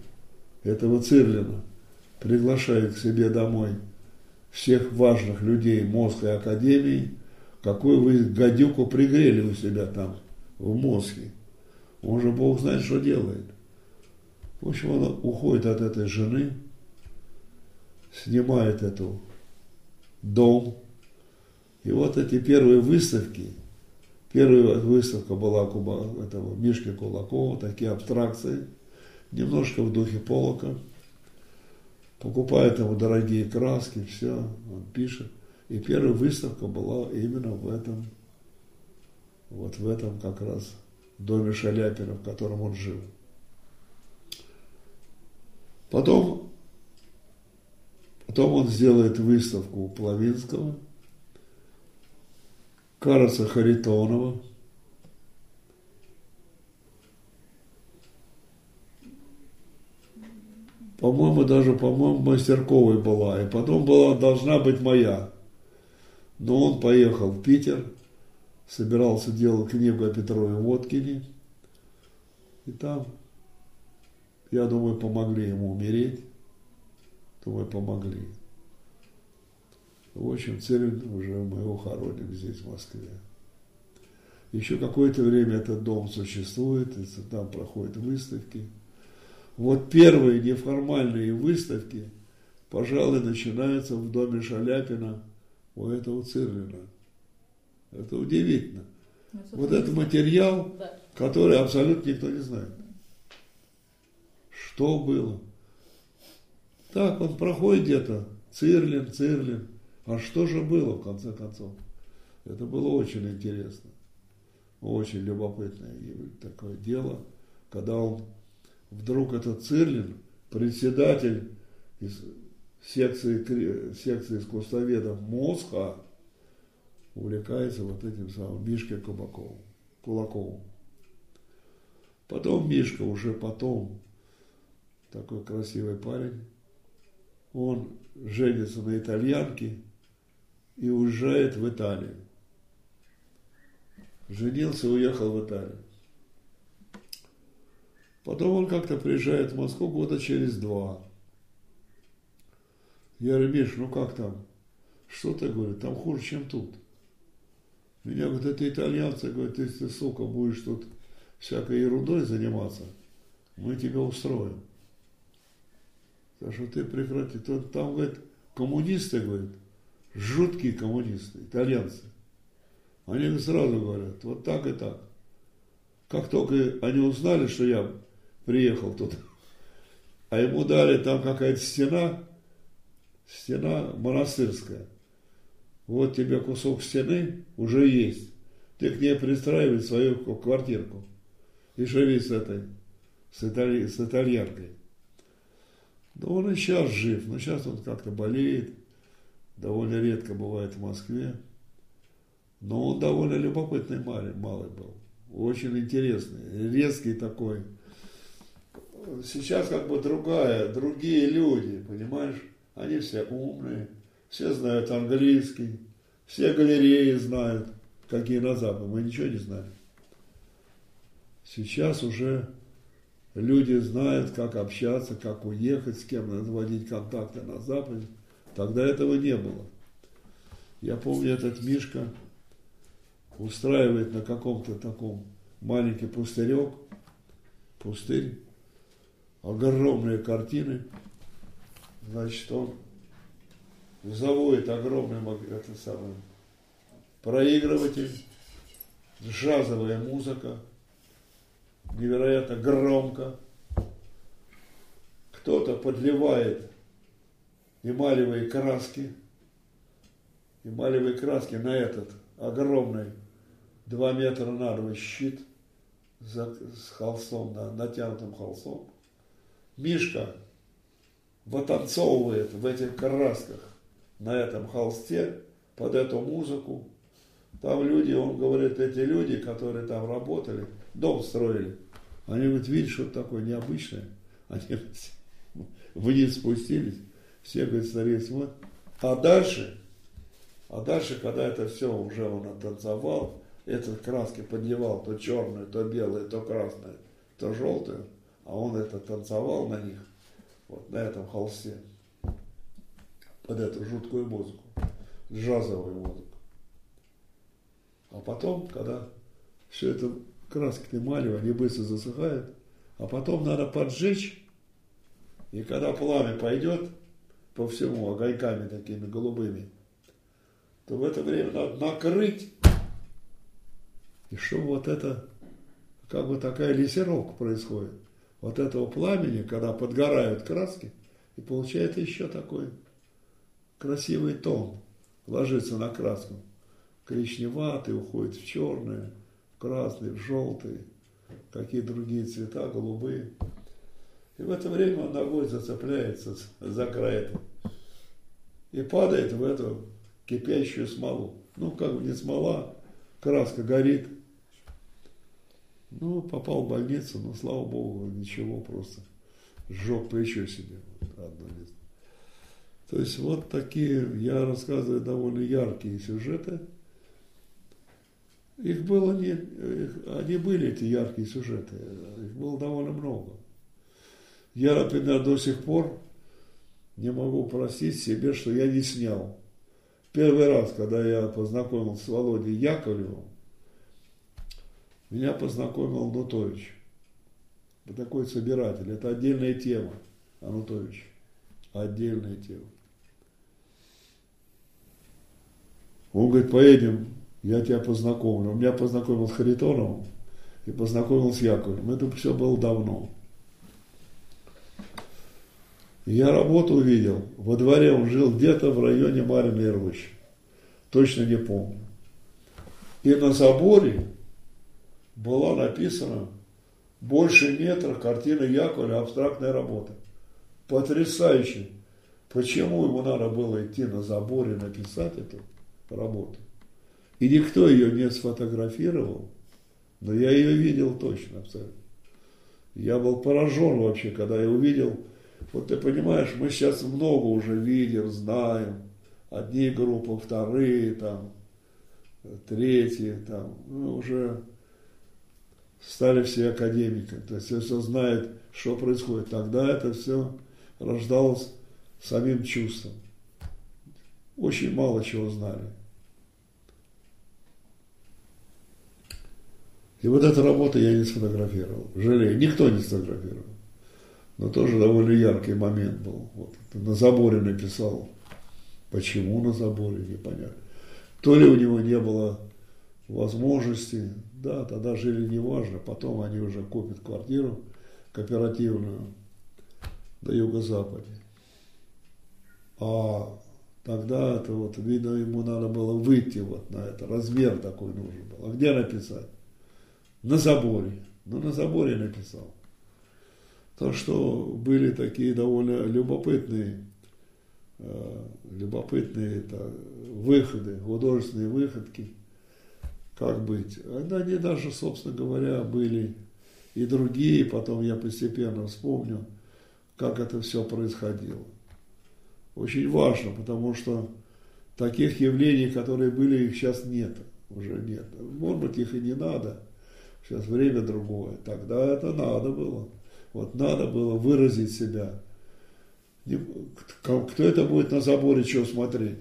этого Цирлина, приглашает к себе домой всех важных людей Московской академии, какой вы гадюку пригрели у себя там, в Москве. Он же Бог знает, что делает. В общем, он уходит от этой жены, снимает эту дом. И вот эти первые выставки, первая выставка была Куба, этого Мишки Кулакова, такие абстракции, немножко в духе Полока. Покупает ему дорогие краски, все, он пишет. И первая выставка была именно в этом, вот в этом как раз доме Шаляпина, в котором он жил. Потом Потом он сделает выставку у Плавинского, кажется, Харитонова. По-моему, даже, по-моему, Мастерковой была. И потом была, должна быть моя. Но он поехал в Питер, собирался делать книгу о Петрове Водкине. И там, я думаю, помогли ему умереть вы помогли. В общем, цель уже мы его хороним здесь, в Москве. Еще какое-то время этот дом существует, там проходят выставки. Вот первые неформальные выставки, пожалуй, начинаются в доме Шаляпина у этого Цирлина. Это удивительно. Ну, вот это материал, да. который абсолютно никто не знает. Что было? Так, он проходит где-то, Цирлин, Цирлин. А что же было в конце концов? Это было очень интересно. Очень любопытное такое дело, когда он вдруг этот Цирлин, председатель из секции, секции искусствоведов МОСХа, увлекается вот этим самым Мишкой Кубаковым, Кулаковым. Потом Мишка, уже потом, такой красивый парень, он женится на итальянке и уезжает в Италию. Женился, уехал в Италию. Потом он как-то приезжает в Москву года через два. Я говорю, Миш, ну как там? Что ты, говорит, там хуже, чем тут. Меня говорит, это итальянцы, говорят, если ты, сука, будешь тут всякой ерундой заниматься, мы тебя устроим. Так что ты прекрати. Там, говорит, коммунисты, говорит, жуткие коммунисты, итальянцы. Они сразу говорят, вот так и так. Как только они узнали, что я приехал тут, а ему дали там какая-то стена, стена монастырская. Вот тебе кусок стены уже есть. Ты к ней пристраивай свою квартирку и живи с этой, с, итали, с итальянкой. Да он и сейчас жив, но сейчас он как-то болеет, довольно редко бывает в Москве. Но он довольно любопытный малый, малый был. Очень интересный, резкий такой. Сейчас как бы другая, другие люди, понимаешь? Они все умные, все знают английский, все галереи знают, какие на Западе. Мы ничего не знаем. Сейчас уже люди знают, как общаться, как уехать, с кем наводить контакты на Западе. Тогда этого не было. Я помню, этот Мишка устраивает на каком-то таком маленький пустырек, пустырь, огромные картины, значит, он заводит огромный это самое, проигрыватель, джазовая музыка, невероятно громко. Кто-то подливает эмалевые краски, эмалевые краски на этот огромный 2 метра на 2 щит с холстом, да, натянутым холстом. Мишка вытанцовывает в этих красках на этом холсте под эту музыку. Там люди, он говорит, эти люди, которые там работали, дом строили, они говорят, видишь, что такое необычное. Они вниз спустились, все, говорит, старик смотрят. А дальше, а дальше, когда это все уже он оттанцевал, этот краски подливал то черную, то белую, то красную, то желтую, а он это танцевал на них, вот на этом холсте, под эту жуткую музыку, джазовую музыку. А потом, когда все это краски эмалью, они быстро засыхают, а потом надо поджечь, и когда пламя пойдет по всему огоньками такими голубыми, то в это время надо накрыть и что вот это, как бы такая лессировка происходит. Вот этого пламени, когда подгорают краски, и получается еще такой красивый тон, ложится на краску. Коричневатый уходит в черное, в красный, в желтый, какие другие цвета, голубые. И в это время он ногой зацепляется за край и падает в эту кипящую смолу. Ну, как бы не смола, краска горит – ну, попал в больницу, но, слава богу, ничего, просто сжег плечо себе. одно место. То есть вот такие, я рассказываю довольно яркие сюжеты. Их было не, их, они были эти яркие сюжеты, их было довольно много. Я, например, до сих пор не могу простить себе, что я не снял первый раз, когда я познакомился с Володей Яковлевым, меня познакомил Нутович. Вот такой собиратель. Это отдельная тема, Анутович. Отдельная тема. Он говорит, поедем, я тебя познакомлю. Он меня познакомил с Харитоновым и познакомил с Яковлем. Это все было давно. Я работу увидел. Во дворе он жил где-то в районе Мариной рощи. Точно не помню. И на заборе была написана больше метра картина Яковля абстрактная работа. Потрясающе. Почему ему надо было идти на заборе написать эту работу? И никто ее не сфотографировал, но я ее видел точно абсолютно. Я был поражен вообще, когда я увидел вот ты понимаешь, мы сейчас много уже видим, знаем. Одни группы, вторые, там, третьи, там, ну, уже стали все академиками. То есть все знают, что происходит. Тогда это все рождалось самим чувством. Очень мало чего знали. И вот эту работу я не сфотографировал. Жалею. Никто не сфотографировал. Но тоже довольно яркий момент был. Вот, на заборе написал. Почему на заборе, непонятно. То ли у него не было возможности, да, тогда жили неважно, потом они уже купят квартиру кооперативную на юго-западе. А тогда это вот, видно, ему надо было выйти вот на это, размер такой нужен был. А где написать? На заборе. Ну, на заборе написал. Так что были такие довольно любопытные, э, любопытные это, выходы, художественные выходки, как быть. Они даже, собственно говоря, были и другие, потом я постепенно вспомню, как это все происходило. Очень важно, потому что таких явлений, которые были, их сейчас нет, уже нет. Может быть, их и не надо, сейчас время другое. Тогда это надо было. Вот надо было выразить себя. Кто это будет на заборе что смотреть?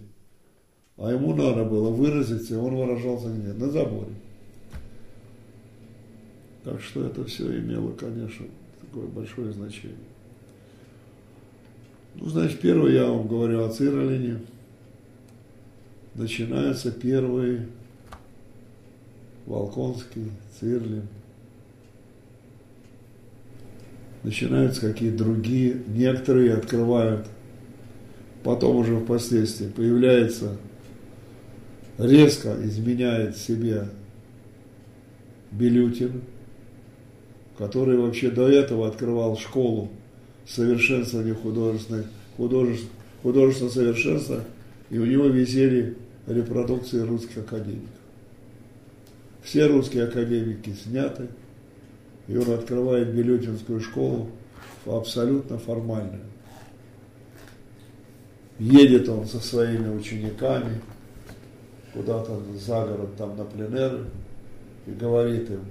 А ему надо было выразиться, он выражался где? На заборе. Так что это все имело, конечно, такое большое значение. Ну, значит, первое я вам говорю о Цирлине. Начинается первый Волконский, Цирлин – начинаются какие-то другие, некоторые открывают, потом уже впоследствии появляется, резко изменяет себе Белютин, который вообще до этого открывал школу совершенствования художественных, художеств, художественного совершенства, и у него висели репродукции русских академиков. Все русские академики сняты – и он открывает Белютинскую школу абсолютно формальную. Едет он со своими учениками куда-то за город, там на пленеры, и говорит им,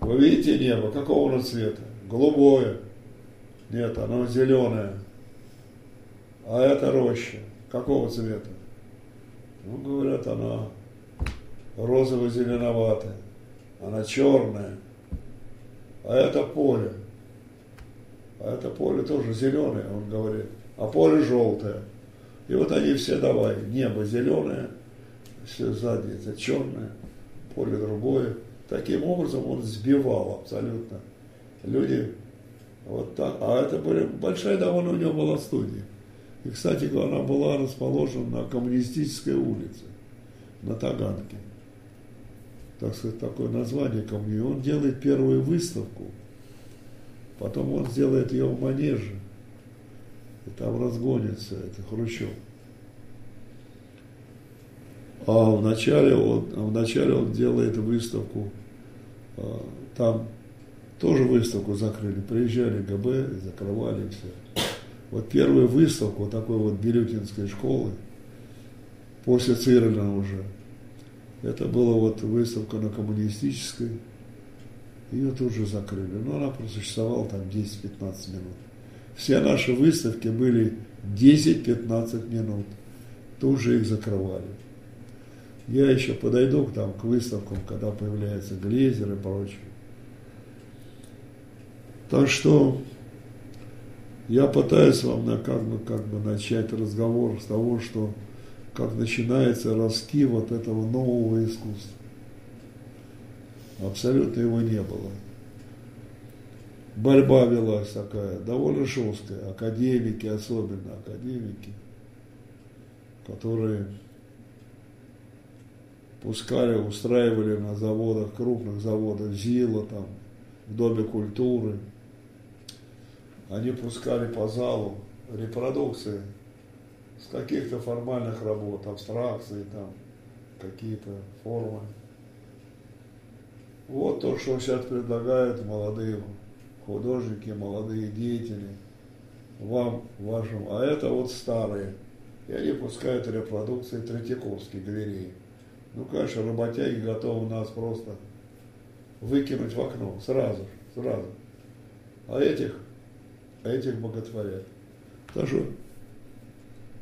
вы видите небо, какого оно цвета? Голубое. Нет, оно зеленое. А это роща. Какого цвета? Ну, говорят, она розово-зеленоватая она черная, а это поле. А это поле тоже зеленое, он говорит, а поле желтое. И вот они все давай, небо зеленое, все сзади это черное, поле другое. Таким образом он сбивал абсолютно. Люди вот так. А это были, большая довольно у него была студия. И, кстати, она была расположена на коммунистической улице, на Таганке так сказать, такое название ко мне. Он делает первую выставку, потом он сделает ее в манеже, и там разгонится это Хрущев. А вначале он, а вначале он делает выставку, а, там тоже выставку закрыли, приезжали ГБ, закрывали все. Вот первую выставку такой вот Бирютинской школы, после Цирина уже, это была вот выставка на коммунистической. Ее тут же закрыли. Но она просуществовала там 10-15 минут. Все наши выставки были 10-15 минут. Тут же их закрывали. Я еще подойду к, там, к выставкам, когда появляется глезер и прочее. Так что я пытаюсь вам на, как, бы, как бы начать разговор с того, что как начинается раскив вот этого нового искусства. Абсолютно его не было. Борьба велась такая, довольно жесткая. Академики, особенно академики, которые пускали, устраивали на заводах, крупных заводах ЗИЛа, там, в Доме культуры. Они пускали по залу репродукции с каких-то формальных работ, абстракции, там, какие-то формы. Вот то, что сейчас предлагают молодые художники, молодые деятели вам, вашим. А это вот старые. И они пускают репродукции Третьяковской галереи. Ну, конечно, работяги готовы нас просто выкинуть в окно сразу, сразу. А этих, а этих боготворят. Так что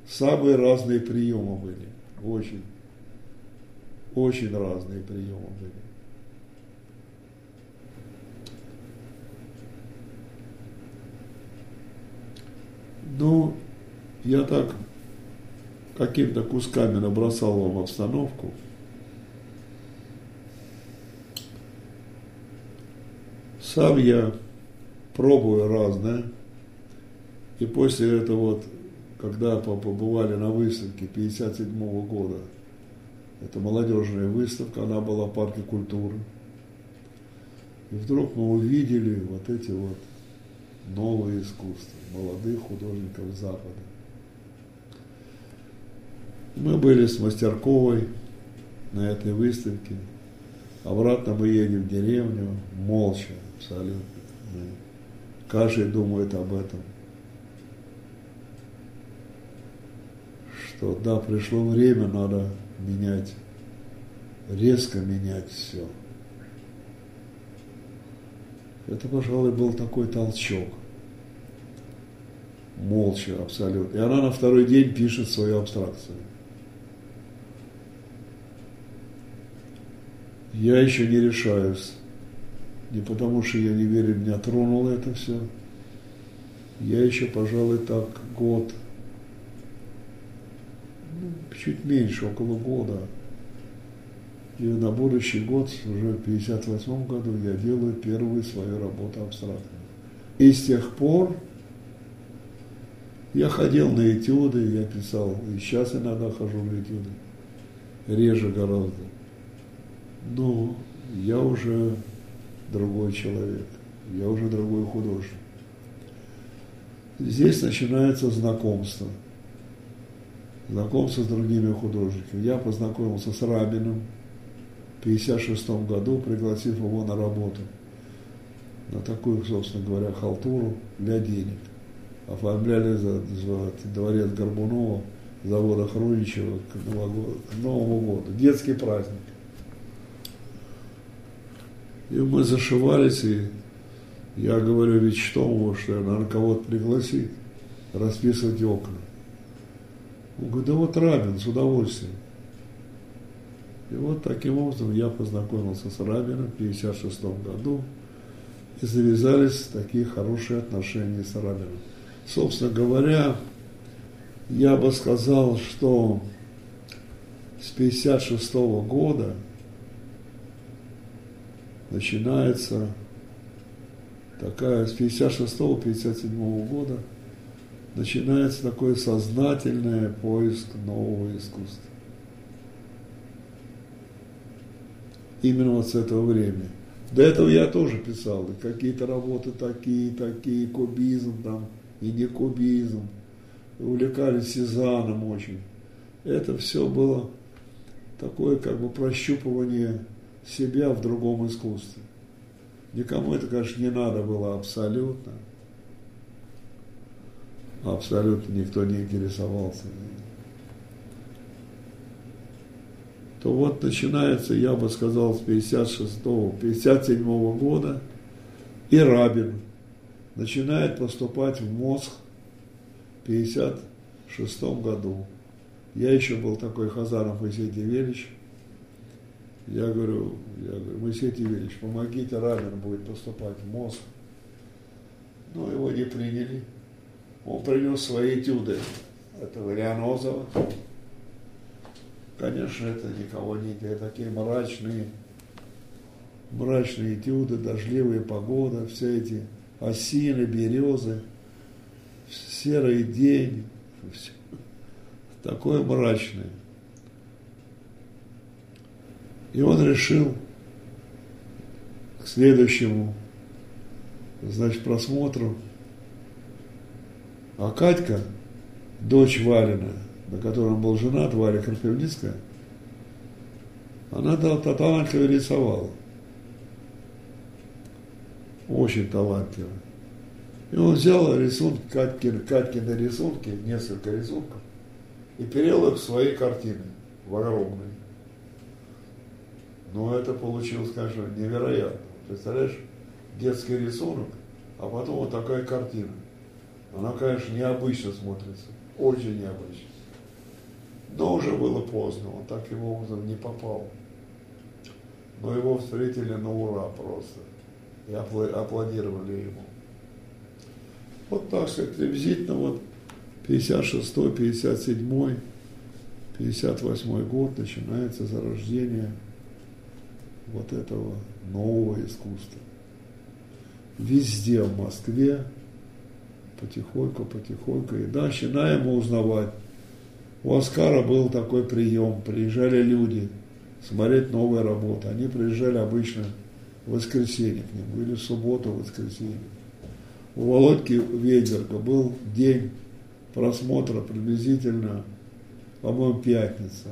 самые разные приемы были. Очень, очень разные приемы были. Ну, я так какими-то кусками набросал вам обстановку. Сам я пробую разное. И после этого, вот, когда побывали на выставке 57 -го года, это молодежная выставка, она была в парке культуры. И вдруг мы увидели вот эти вот новое искусство молодых художников Запада. Мы были с Мастерковой на этой выставке. Обратно мы едем в деревню, молча, абсолютно. Каждый думает об этом. Что да, пришло время, надо менять, резко менять все. Это, пожалуй, был такой толчок. Молча, абсолютно. И она на второй день пишет свою абстракцию. Я еще не решаюсь. Не потому, что я не верю, меня тронуло это все. Я еще, пожалуй, так год, ну, чуть меньше, около года и на будущий год, уже в 1958 году, я делаю первую свою работу абстрактную. И с тех пор я ходил на этюды, я писал, и сейчас иногда хожу на этюды, реже гораздо. Но я уже другой человек, я уже другой художник. Здесь начинается знакомство. Знакомство с другими художниками. Я познакомился с Рабиным, 1956 году, пригласив его на работу, на такую, собственно говоря, халтуру для денег. Оформляли за, за дворец Горбунова, завода Хруничева к, к Новому году. Детский праздник. И мы зашивались, и я говорю ведь что, я, наверное, кого-то пригласить, расписывать окна. Он говорит, да вот Рабин, с удовольствием. И вот таким образом я познакомился с Рабином в 1956 году, и завязались такие хорошие отношения с Рабином. Собственно говоря, я бы сказал, что с 1956 года начинается такая, с 56-57 года начинается такой сознательный поиск нового искусства. именно вот с этого времени. До этого я тоже писал, какие-то работы такие, такие, кубизм там, и не кубизм. Увлекались Сезаном очень. Это все было такое как бы прощупывание себя в другом искусстве. Никому это, конечно, не надо было абсолютно. Абсолютно никто не интересовался то вот начинается, я бы сказал, с 56-57 года и Рабин. Начинает поступать в мозг в 1956 году. Я еще был такой Хазаров Моисей Девелич. Я говорю, я говорю, Моисей Девелич, помогите, Рабин будет поступать в МОСХ. Но его не приняли. Он принес свои этюды этого Лианозова. Конечно, это никого не это такие мрачные, мрачные этюды, дождливая погода, все эти осины, березы, серый день, все. такое мрачное. И он решил к следующему, значит, просмотру, а Катька, дочь Валина, на котором был женат, Валя Карпивницкая, она талантливо рисовала. Очень талантливо. И он взял рисунки, Катькины, Катькины рисунки, несколько рисунков, и перел их в свои картины, в огромные. Но это получилось, конечно, невероятно. Представляешь, детский рисунок, а потом вот такая картина. Она, конечно, необычно смотрится, очень необычно. Но уже было поздно, он так его образом не попал. Но его встретили на ура просто. И аплодировали ему. Вот так сказать, приблизительно вот 56 57 58 год начинается зарождение вот этого нового искусства. Везде в Москве потихоньку, потихоньку. И начинаем узнавать. У Оскара был такой прием. Приезжали люди смотреть новые работы. Они приезжали обычно воскресенье к нему или в воскресенье. У Володьки Ведерка был день просмотра приблизительно, по-моему, пятница.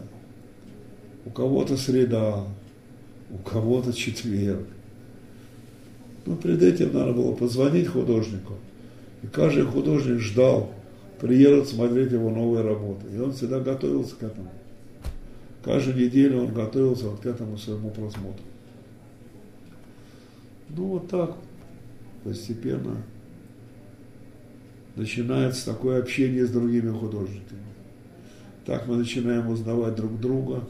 У кого-то среда, у кого-то четверг. Но перед этим надо было позвонить художнику – и каждый художник ждал, приедут смотреть его новые работы. И он всегда готовился к этому. Каждую неделю он готовился вот к этому своему просмотру. Ну вот так постепенно начинается такое общение с другими художниками. Так мы начинаем узнавать друг друга.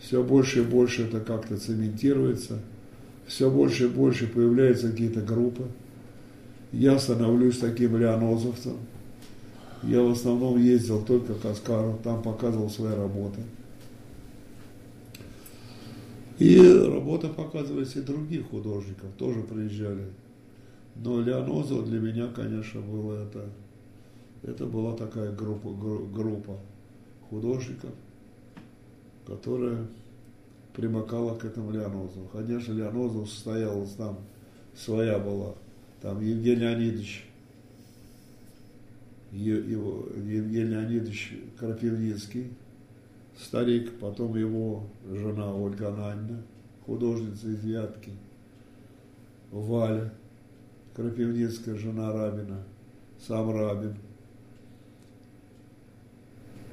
Все больше и больше это как-то цементируется. Все больше и больше появляются какие-то группы я становлюсь таким леонозовцем. Я в основном ездил только к Оскару, там показывал свои работы. И работа показывались и других художников, тоже приезжали. Но Леонозов для меня, конечно, было это, это была такая группа, группа художников, которая примыкала к этому Леонозову. Конечно, Леонозов состоялась там, своя была – там Евгений Леонидович, Евгений Леонидович Крапивницкий, старик, потом его жена Ольга Ананьевна, художница из Вятки, Валя, Крапивницкая, жена Рабина, сам Рабин.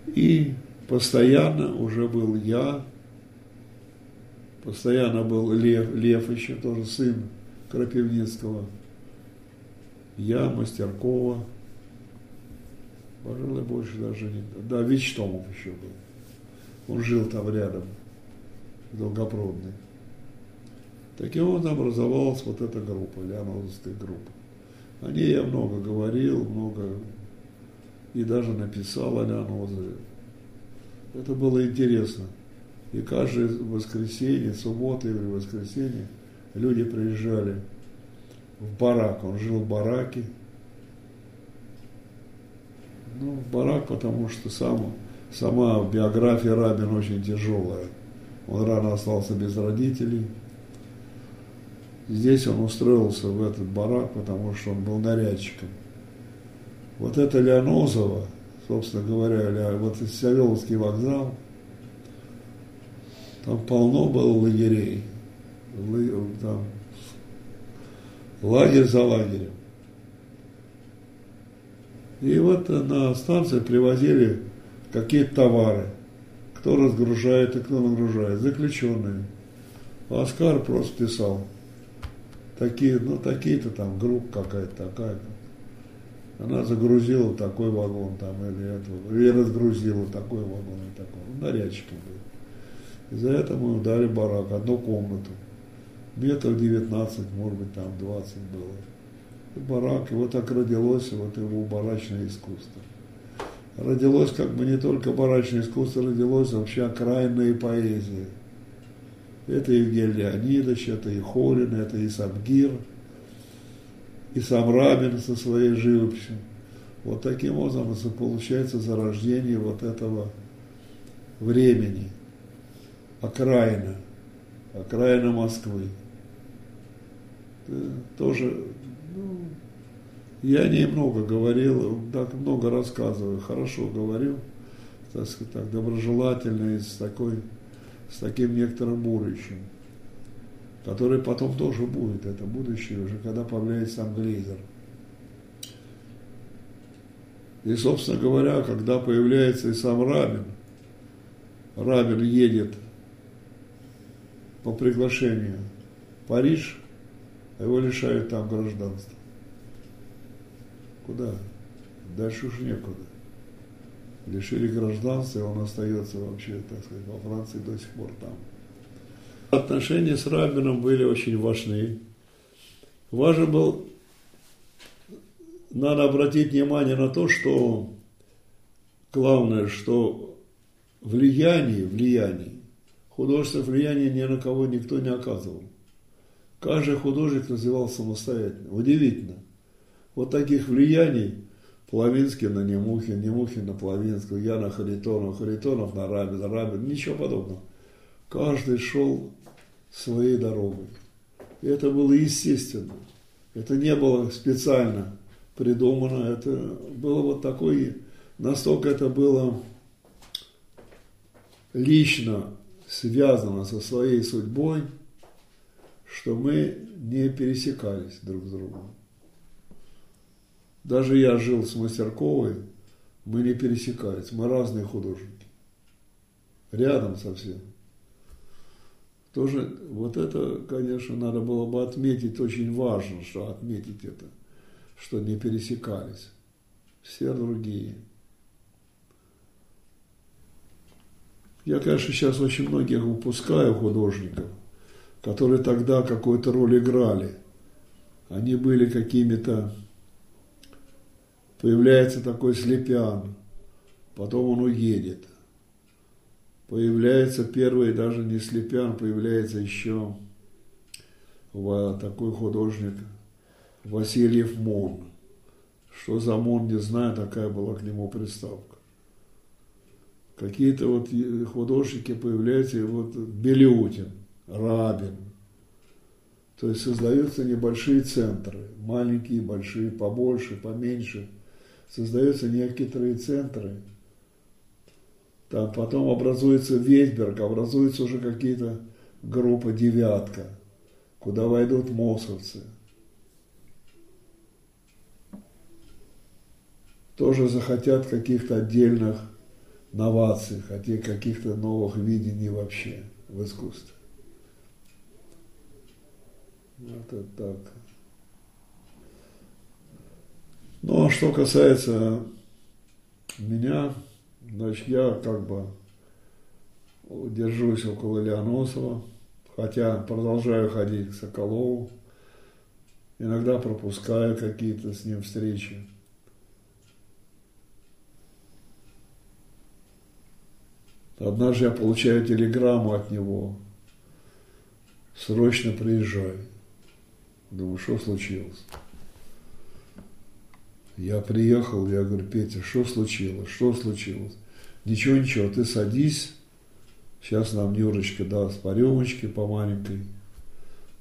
И постоянно уже был я, постоянно был Лев, Лев еще тоже сын Крапивницкого, я, Мастеркова, пожалуй, больше даже не... Да, Вичтомов еще был. Он жил там рядом, Долгопроводный. Таким образом образовалась вот эта группа, Леонозовская группа. О ней я много говорил, много и даже написал о Леонозове. Это было интересно. И каждое воскресенье, суббота или воскресенье люди приезжали в барак. Он жил в бараке. Ну, в барак, потому что сам, сама биография Рабин очень тяжелая. Он рано остался без родителей. Здесь он устроился в этот барак, потому что он был нарядчиком. Вот это Леонозово, собственно говоря, вот Савеловский вокзал, там полно было лагерей. Там лагерь за лагерем. И вот на станции привозили какие-то товары. Кто разгружает и кто нагружает. Заключенные. Оскар просто писал. такие, ну, такие-то там, группа какая-то такая. Она загрузила такой вагон там, или это, или разгрузила такой вагон и такой. Ну, нарядчики были. И за это мы дали барак, одну комнату. Метров 19, может быть, там 20 было. И барак, и вот так родилось вот его барачное искусство. Родилось как бы не только барачное искусство, родилось вообще окраинная поэзия. Это Евгений Леонидович, это и Холин, это и Сабгир, и сам Рабин со своей живописью. Вот таким образом получается зарождение вот этого времени, окраина, окраина Москвы. Тоже, ну, я немного говорил, так много рассказываю, хорошо говорю, так сказать, так, доброжелательно и с такой с таким некоторым будущим, который потом тоже будет, это будущее уже, когда появляется сам Глейзер. И, собственно говоря, когда появляется и сам Рабин, Рабин едет по приглашению в Париж, его лишают там гражданства. Куда? Дальше уж некуда лишили гражданства, и он остается вообще, так сказать, во Франции до сих пор там. Отношения с Рабином были очень важны. Важен был, надо обратить внимание на то, что главное, что влияние, влияние, художественное влияние ни на кого никто не оказывал. Каждый художник развивался самостоятельно. Удивительно. Вот таких влияний Плавинский на Немухин, Немухин на Плавинского, я на Харитонов, Харитонов на Рабин, Рабин, ничего подобного. Каждый шел своей дорогой. И это было естественно. Это не было специально придумано. Это было вот такое, настолько это было лично связано со своей судьбой, что мы не пересекались друг с другом. Даже я жил с Мастерковой, мы не пересекались, мы разные художники. Рядом совсем. Тоже вот это, конечно, надо было бы отметить, очень важно, что отметить это, что не пересекались. Все другие. Я, конечно, сейчас очень многих упускаю художников, которые тогда какую-то роль играли. Они были какими-то Появляется такой слепян, потом он уедет. Появляется первый даже не слепян, появляется еще такой художник Васильев Мон. Что за Мон, не знаю, такая была к нему приставка. Какие-то вот художники появляются, и вот Белютин, Рабин. То есть создаются небольшие центры, маленькие, большие, побольше, поменьше – создаются некоторые центры, там потом образуется Вейсберг, образуются уже какие-то группы девятка, куда войдут мосовцы. Тоже захотят каких-то отдельных новаций, хотя каких-то новых видений вообще в искусстве. Это так. Ну, а что касается меня, значит, я как бы держусь около Леоносова, хотя продолжаю ходить к Соколову, иногда пропускаю какие-то с ним встречи. Однажды я получаю телеграмму от него, срочно приезжай. Думаю, что случилось? Я приехал, я говорю, Петя, что случилось, что случилось? Ничего, ничего, ты садись, сейчас нам Нюрочка даст по рюмочке, по маленькой.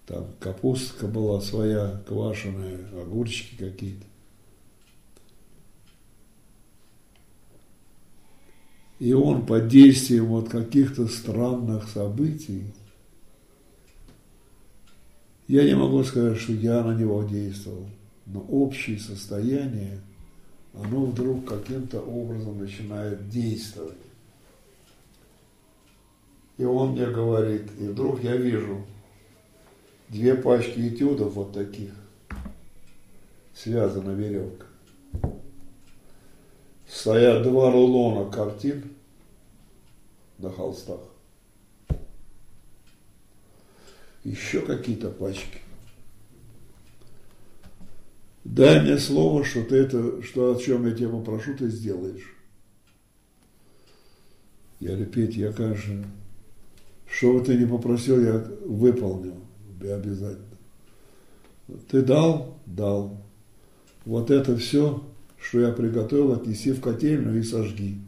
Там капустка была своя, квашеная, огурчики какие-то. И он под действием вот каких-то странных событий, я не могу сказать, что я на него действовал но общее состояние, оно вдруг каким-то образом начинает действовать. И он мне говорит, и вдруг я вижу две пачки этюдов вот таких, связана веревка. Стоят два рулона картин на холстах. Еще какие-то пачки. Дай мне слово, что ты это, что о чем я тебя попрошу, ты сделаешь. Я говорю, Петь, я, конечно, что бы ты не попросил, я выполнил обязательно. Ты дал? Дал. Вот это все, что я приготовил, отнеси в котельную и сожги.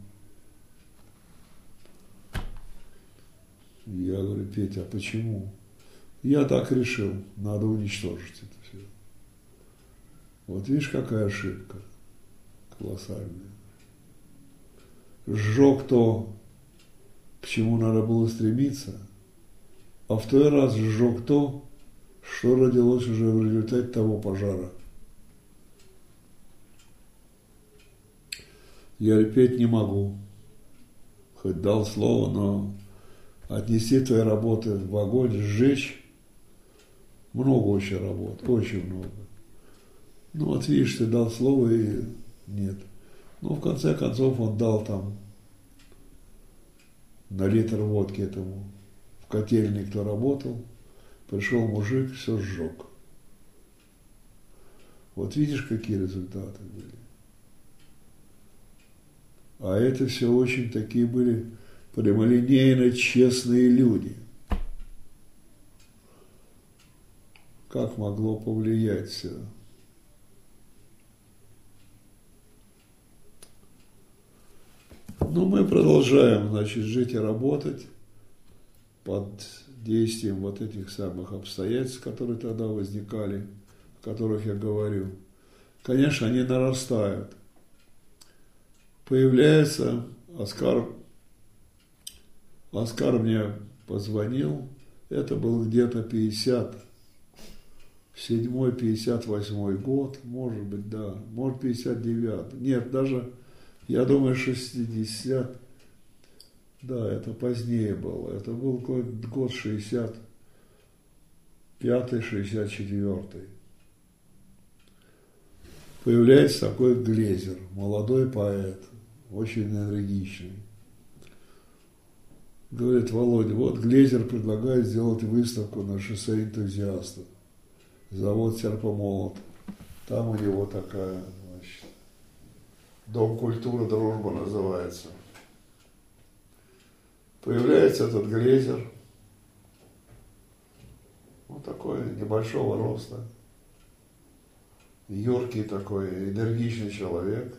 Я говорю, Петя, а почему? Я так решил, надо уничтожить это. Вот видишь, какая ошибка колоссальная. Сжег то, к чему надо было стремиться, а второй раз сжег то, что родилось уже в результате того пожара. Я петь не могу, хоть дал слово, но отнести твои работы в огонь, сжечь, много очень работ, очень много. Ну вот видишь, ты дал слово и нет. Ну, в конце концов, он дал там на литр водки этому в котельной, кто работал. Пришел мужик, все сжег. Вот видишь, какие результаты были. А это все очень такие были прямолинейно честные люди. Как могло повлиять все? Ну, мы продолжаем, значит, жить и работать под действием вот этих самых обстоятельств, которые тогда возникали, о которых я говорю. Конечно, они нарастают. Появляется Оскар, Оскар мне позвонил, это был где-то 50, седьмой, 58 год, может быть, да, может 59, нет, даже я думаю, 60. Да, это позднее было. Это был год 65 64 Появляется такой Глезер, молодой поэт, очень энергичный. Говорит, Володя, вот Глезер предлагает сделать выставку на шоссе энтузиастов. Завод Серпомолот. Там у него такая Дом культуры «Дружба» называется. Появляется этот глезер, вот такой небольшого роста, юркий такой, энергичный человек.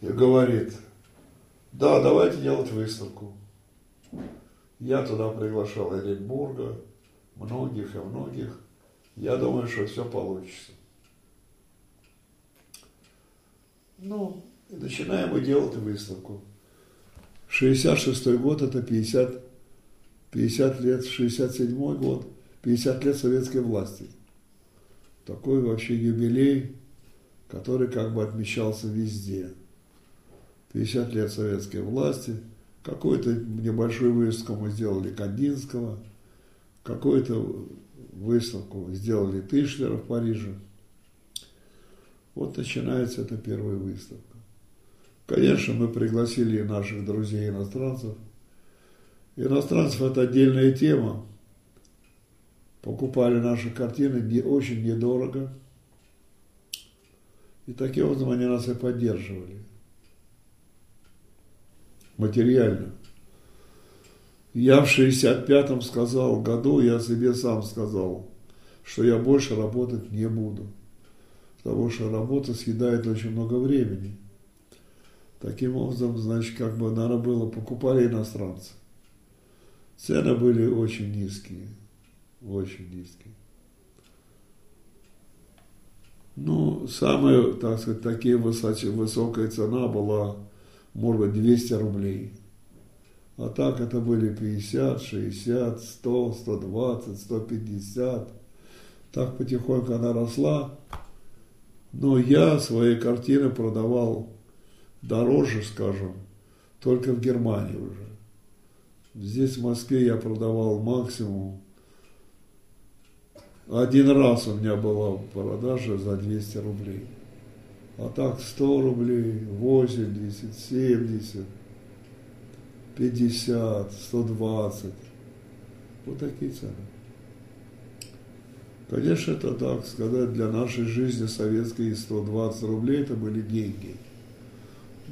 И говорит, да, давайте делать выставку. Я туда приглашал Эренбурга, многих и многих – я думаю, что все получится. Ну, и начинаем мы делать выставку. 66 год, это 50, 50 лет, 67 год, 50 лет советской власти. Такой вообще юбилей, который как бы отмечался везде. 50 лет советской власти, какую-то небольшую выставку мы сделали Кандинского, какой-то выставку сделали Тышлера в Париже. Вот начинается эта первая выставка. Конечно, мы пригласили наших друзей иностранцев. Иностранцев это отдельная тема. Покупали наши картины не, очень недорого. И таким образом они нас и поддерживали. Материально. Я в 65-м сказал году, я себе сам сказал, что я больше работать не буду. Потому что работа съедает очень много времени. Таким образом, значит, как бы надо было, покупали иностранцы. Цены были очень низкие, очень низкие. Ну, самая, так сказать, такие высокая цена была, может быть, 200 рублей – а так это были 50, 60, 100, 120, 150. Так потихоньку она росла. Но я свои картины продавал дороже, скажем, только в Германии уже. Здесь в Москве я продавал максимум. Один раз у меня была продажа за 200 рублей. А так 100 рублей, 80, 70, 50, 120. Вот такие цены. Конечно, это так сказать, для нашей жизни советской 120 рублей это были деньги.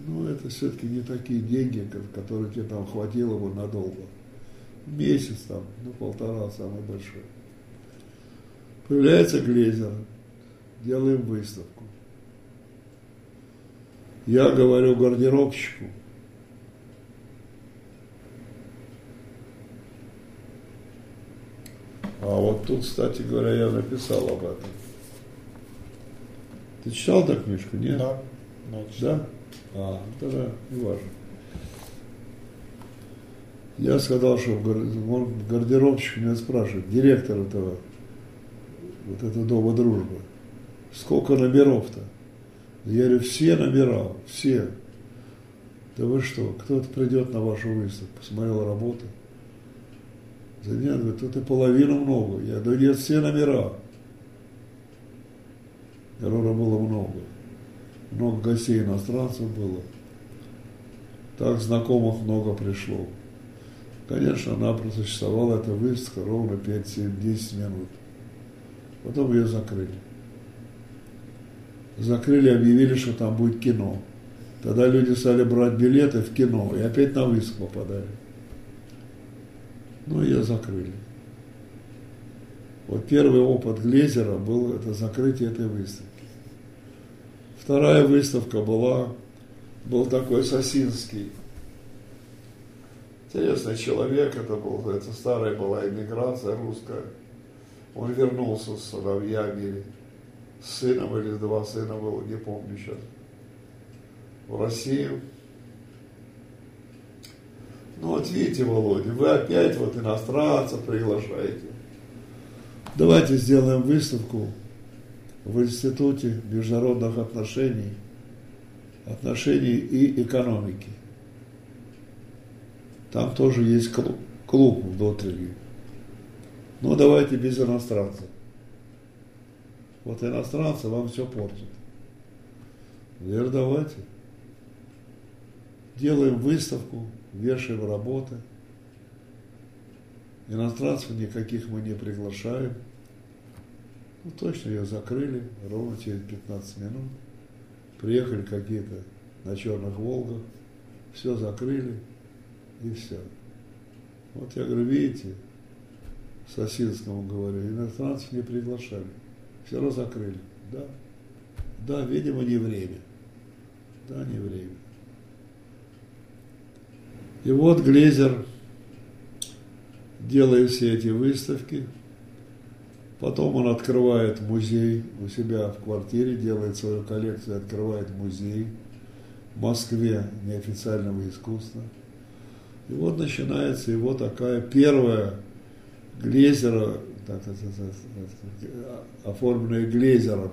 Но это все-таки не такие деньги, которые тебе там хватило бы надолго. Месяц там, ну полтора самый большой. Появляется глезер, делаем выставку. Я говорю гардеробщику, а вот тут, кстати говоря, я написал об этом. Ты читал эту книжку, нет? Да. Да? А, тогда не важно. Я сказал, что гардеробщик меня спрашивает, директор этого, вот этого дома дружбы, сколько номеров-то? Я говорю, все номера, все. Да вы что, кто-то придет на вашу выставку, посмотрел работу. Да нет, тут и половину много. Я говорю, нет, все номера. Народа было много много гостей иностранцев было. Так знакомых много пришло. Конечно, напросто существовала эта выставка ровно 5-7-10 минут. Потом ее закрыли. Закрыли, объявили, что там будет кино. Тогда люди стали брать билеты в кино и опять на выставку попадали. Ну, ее закрыли. Вот первый опыт Глезера был это закрытие этой выставки. Вторая выставка была, был такой Сосинский. Интересный человек, это был, это старая была иммиграция русская. Он вернулся с сыновьями, с сыном или два сына было, не помню сейчас, в Россию. Ну вот видите, Володя, вы опять вот иностранцев приглашаете. Давайте сделаем выставку в Институте международных отношений, отношений и экономики. Там тоже есть клуб, клуб внутренний. Но давайте без иностранцев. Вот иностранцы вам все портят. Вер, давайте. Делаем выставку, вешаем работы. Иностранцев никаких мы не приглашаем. Ну, точно ее закрыли ровно через 15 минут. Приехали какие-то на черных Волгах, все закрыли и все. Вот я говорю, видите, Сосинскому говорю, иностранцев не приглашали. Все равно закрыли. Да. Да, видимо, не время. Да, не время. И вот Глезер, делая все эти выставки, Потом он открывает музей у себя в квартире, делает свою коллекцию, открывает музей в Москве неофициального искусства. И вот начинается его такая первая Глезера, так, оформленная Глезером,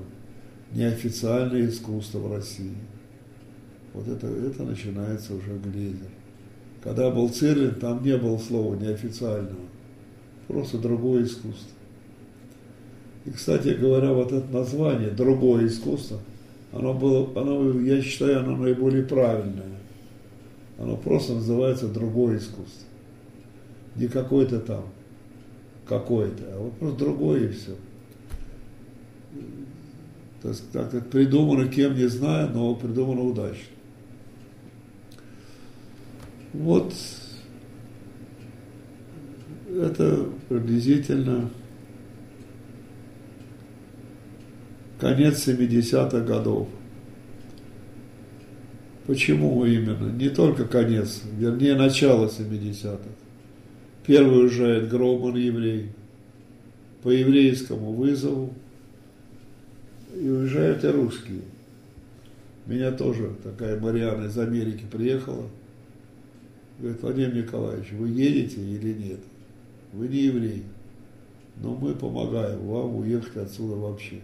неофициальное искусство в России. Вот это, это начинается уже Глезер. Когда был Цирлин, там не было слова неофициального, просто другое искусство. И, кстати говоря, вот это название «другое искусство», оно было, оно, я считаю, оно наиболее правильное. Оно просто называется «другое искусство». Не какое-то там, какое-то, а вот просто другое и все. То есть как придумано кем не знаю, но придумано удачно. Вот это приблизительно конец 70-х годов. Почему именно? Не только конец, вернее начало 70-х. Первый уезжает Громан еврей по еврейскому вызову, и уезжают и русские. Меня тоже такая Мариана из Америки приехала. Говорит, Владимир Николаевич, вы едете или нет? Вы не еврей, но мы помогаем вам уехать отсюда вообще.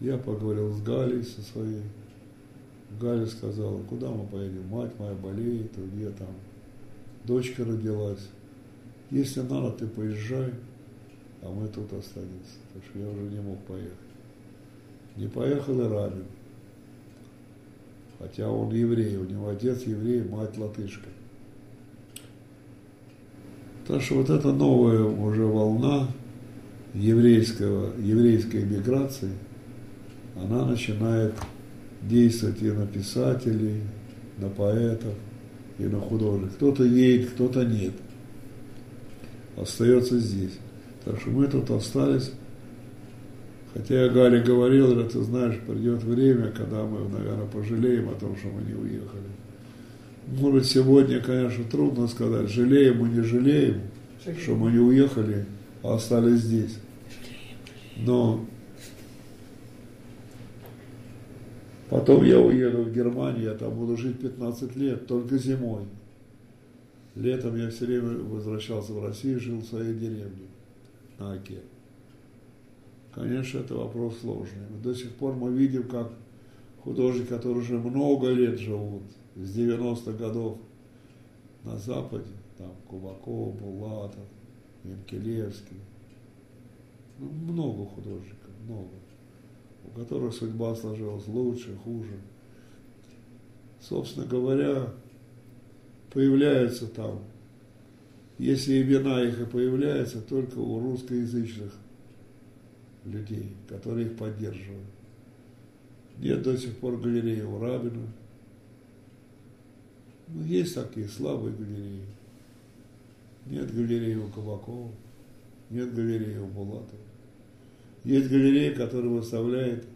Я поговорил с Галей со своей. Галя сказала, куда мы поедем? Мать моя болеет, где там? дочка родилась. Если надо, ты поезжай, а мы тут останемся. Потому что я уже не мог поехать. Не поехал и Рабин. Хотя он еврей, у него отец еврей, мать латышка. Так что вот эта новая уже волна еврейского, еврейской миграции, она начинает действовать и на писателей, на поэтов, и на художников. Кто-то едет, кто-то нет. Остается здесь. Так что мы тут остались. Хотя Гале говорил, ты знаешь, придет время, когда мы, наверное, пожалеем о том, что мы не уехали. Может быть, сегодня, конечно, трудно сказать, жалеем мы, не жалеем, жалеем. что мы не уехали, а остались здесь. Но потом я уеду в Германию, я там буду жить 15 лет, только зимой. Летом я все время возвращался в Россию, жил в своей деревне на Оке. Конечно, это вопрос сложный. До сих пор мы видим, как художники, которые уже много лет живут, с 90-х годов на Западе, там Кубаков, Булатов, Менкелевский, ну, много художников, много, у которых судьба сложилась лучше, хуже. Собственно говоря, появляются там, если имена их и появляются, только у русскоязычных людей, которые их поддерживают. Нет до сих пор галереи у Рабина. Ну, есть такие слабые галереи. Нет галереи у Кабакова, нет галереи у Булатова. Есть галерея, которая выставляет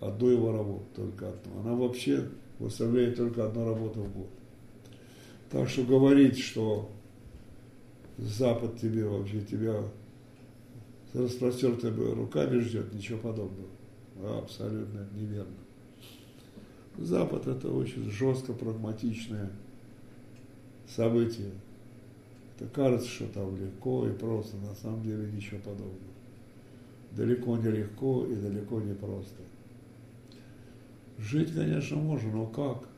одну его работу, только одну. Она вообще выставляет только одну работу в год. Так что говорить, что Запад тебе вообще тебя с распростертыми руками ждет, ничего подобного. Абсолютно неверно. Запад это очень жестко прагматичное событие. Это кажется, что там легко и просто, на самом деле ничего подобного. Далеко не легко и далеко не просто. Жить, конечно, можно, но как?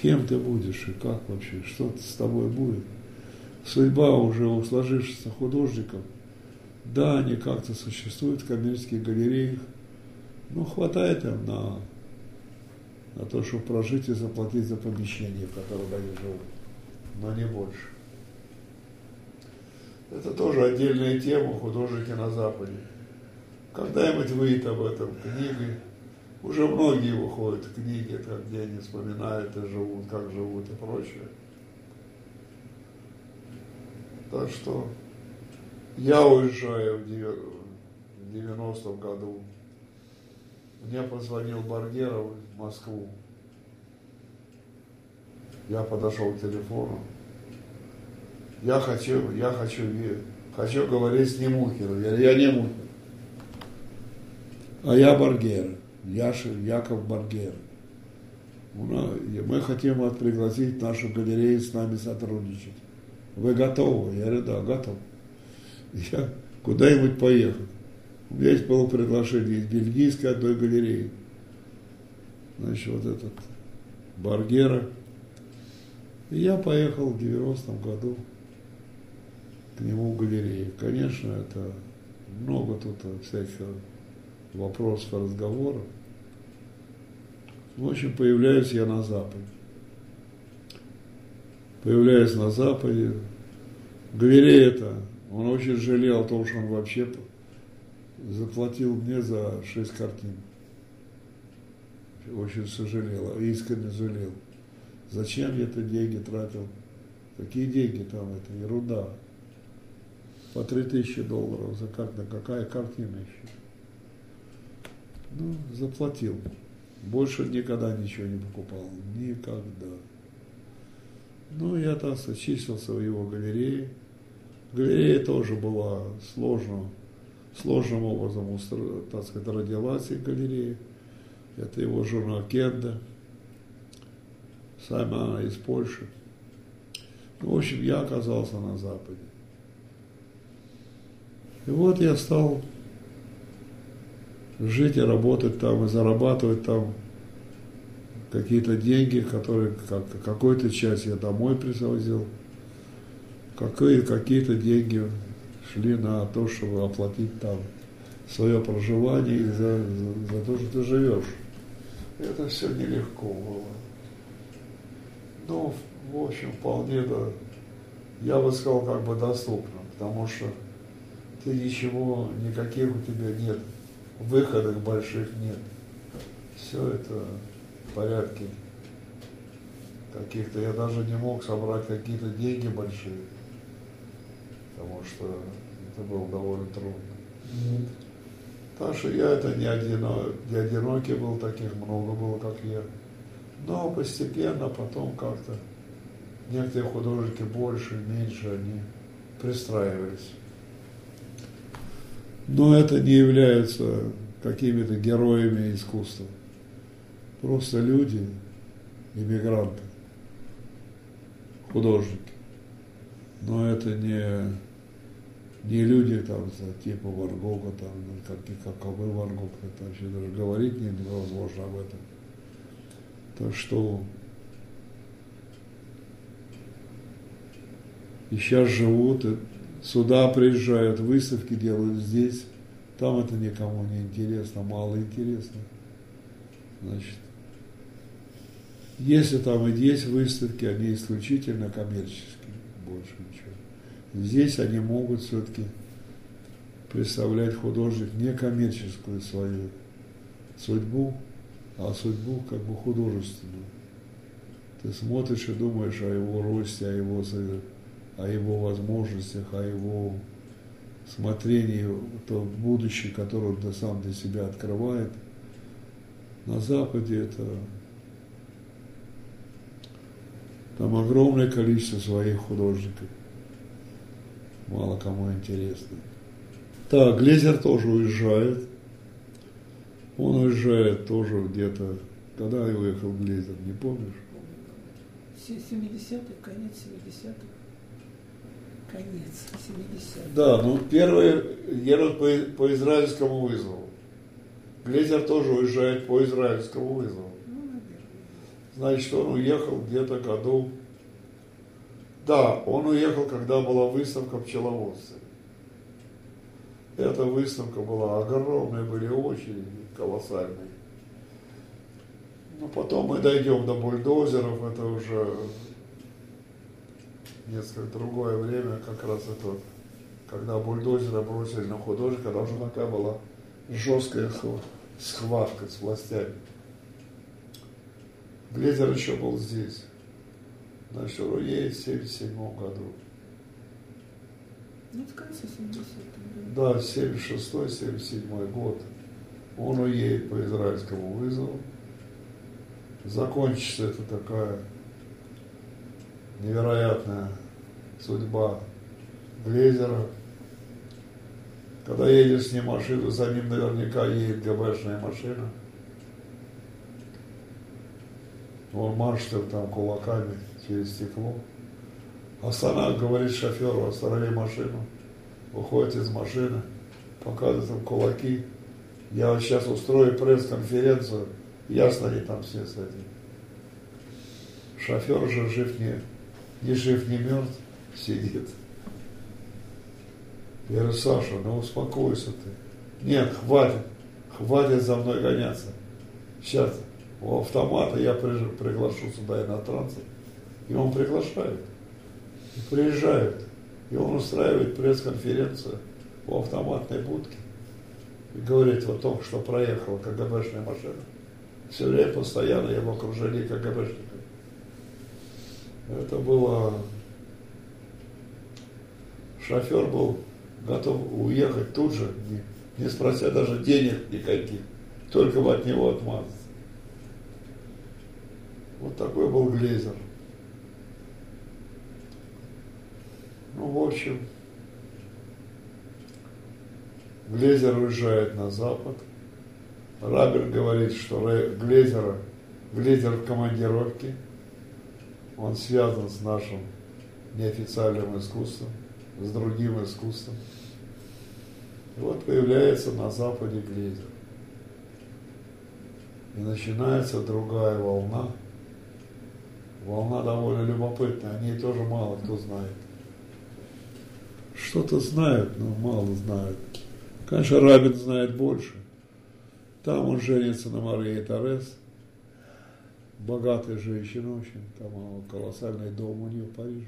Кем ты будешь и как вообще? Что с тобой будет? судьба уже у сложившихся художников, да, они как-то существуют в коммерческих галереях, но хватает им на, на то, чтобы прожить и заплатить за помещение, в котором они живут, но не больше. Это тоже отдельная тема художники на Западе. Когда-нибудь выйдет об этом книги. Уже многие выходят книги, где они вспоминают и живут, как живут и прочее. Так что я уезжаю в 90-м году. Мне позвонил Баргеров в Москву. Я подошел к телефону. Я хочу, я хочу, хочу говорить с Немухиным. Я, я не Мухин. А я Баргер. Яша, Яков Баргер. Мы хотим вас пригласить нашу галерею с нами сотрудничать. Вы готовы? Я говорю, да, готов. Я куда-нибудь поехал. Есть было приглашение из бельгийской одной галереи. Значит, вот этот Баргера. И я поехал в 90-м году к нему в галерее. Конечно, это много тут всяких вопросов, разговоров. В общем, появляюсь я на Западе появляясь на Западе, Гверей это, он очень жалел о том, что он вообще заплатил мне за шесть картин. Очень сожалел, искренне жалел. Зачем я это деньги тратил? Какие деньги там, это ерунда. По три тысячи долларов за картину, какая картина еще? Ну, заплатил. Больше никогда ничего не покупал. Никогда. Ну, я, сказать, числился в его галерее. Галерея тоже была сложно, сложным образом, так сказать, родилась и галерея. Это его жена Кенда, сама она из Польши. Ну, в общем, я оказался на Западе. И вот я стал жить и работать там, и зарабатывать там какие-то деньги, которые как, какой-то часть я домой привозил, какие, какие-то деньги шли на то, чтобы оплатить там свое проживание и за, за, за то, что ты живешь. Это все нелегко было. Ну, в общем, вполне, да, я бы сказал, как бы доступно, потому что ты ничего, никаких у тебя нет, выходов больших нет. Все это в порядке. Каких-то, я даже не мог собрать какие-то деньги большие, потому что это было довольно трудно. Так что я это не, одино, не одинокий был, таких много было, как я. Но постепенно потом как-то некоторые художники больше, меньше, они пристраивались. Но это не являются какими-то героями искусства. Просто люди, иммигранты, художники. Но это не не люди там типа Варгога, там, ну, как, каковы Варгог, это вообще даже говорить невозможно об этом. Так что и сейчас живут, и сюда приезжают, выставки делают здесь, там это никому не интересно, мало интересно. Значит, если там и есть выставки, они исключительно коммерческие, больше ничего. Здесь они могут все-таки представлять художник не коммерческую свою судьбу, а судьбу как бы художественную. Ты смотришь и думаешь о его росте, о его, о его возможностях, о его смотрении то будущее, которое он сам для себя открывает. На Западе это там огромное количество своих художников мало кому интересно. Так, Глезер тоже уезжает. Он уезжает тоже где-то. Когда уехал Глезер, не помнишь? 70-х, конец 70-х. Конец 70-х. Да, ну первые едут по, по израильскому вызову. Глезер тоже уезжает по израильскому вызову. Ну, наверное. Значит, он уехал где-то году да, он уехал, когда была выставка пчеловодцы. Эта выставка была огромная, были очереди колоссальные. Но потом мы дойдем до бульдозеров, это уже несколько другое время, как раз это, когда бульдозеры бросили на художника, когда уже такая была жесткая схватка с властями. Глезер еще был здесь на Шуруе в 77 году. Ну, в конце 70 Да, 76-77 год. Он уедет по израильскому вызову. Закончится это такая невероятная судьба Глезера. Когда едешь с ним машину, за ним наверняка едет ГБшная машина. Он машет там кулаками через стекло. Останавливает, говорит шоферу, останови машину, выходит из машины, показывает им кулаки. Я вот сейчас устрою пресс-конференцию, ясно ли там все с этим. Шофер же жив не, не жив, не мертв, сидит. Я говорю, Саша, ну успокойся ты. Нет, хватит, хватит за мной гоняться. Сейчас у автомата я приглашу сюда иностранцев, и он приглашает. И приезжают. И он устраивает пресс-конференцию у автоматной будки. И говорит, вот только что проехала КГБшная машина. Все время постоянно я в окружении КГБшников. Это было... Шофер был готов уехать тут же, не, не спрося даже денег никаких, только бы от него отмазаться. Вот такой был Глейзер. Ну, в общем, Глезер уезжает на запад. Рабер говорит, что Глезера, Глезер в командировке. Он связан с нашим неофициальным искусством, с другим искусством. И вот появляется на Западе Глезер. И начинается другая волна. Волна довольно любопытная, о ней тоже мало кто знает. Что-то знают, но мало знают. Конечно, Рабин знает больше. Там он женится на Марии Торес, богатая женщина очень, там колоссальный дом у нее в Париже,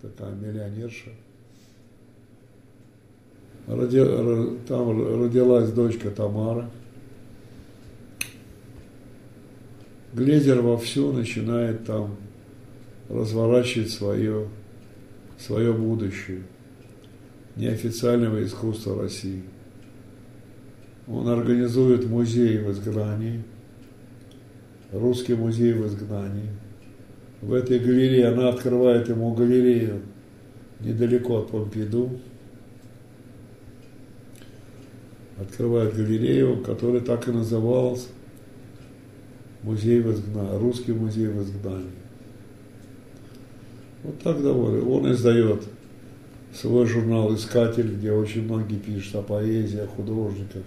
такая миллионерша. Там родилась дочка Тамара. Глезер вовсю начинает там разворачивать свое, свое будущее неофициального искусства России. Он организует музей в изгнании, русский музей в изгнании. В этой галерее, она открывает ему галерею недалеко от Помпиду, открывает галерею, которая так и называлась музей в изгнании, русский музей в изгнании. Вот так довольно. Он издает свой журнал «Искатель», где очень многие пишут о поэзии, о художниках.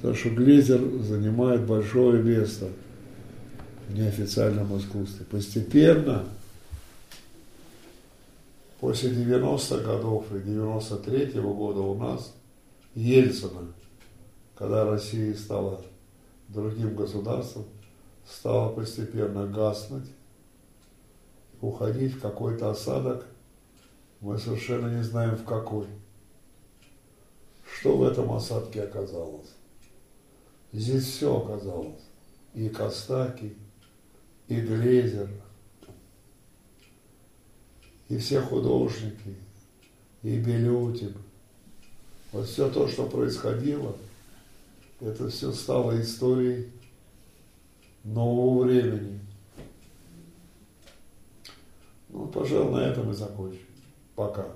Так что Глезер занимает большое место в неофициальном искусстве. Постепенно, после 90-х годов и 93-го года у нас Ельцина, когда Россия стала другим государством, стала постепенно гаснуть, уходить в какой-то осадок, мы совершенно не знаем в какой. Что в этом осадке оказалось? Здесь все оказалось. И Костаки, и Глезер, и все художники, и Белютин. Вот все то, что происходило, это все стало историей нового времени. Ну, пожалуй, на этом и закончим. Пока.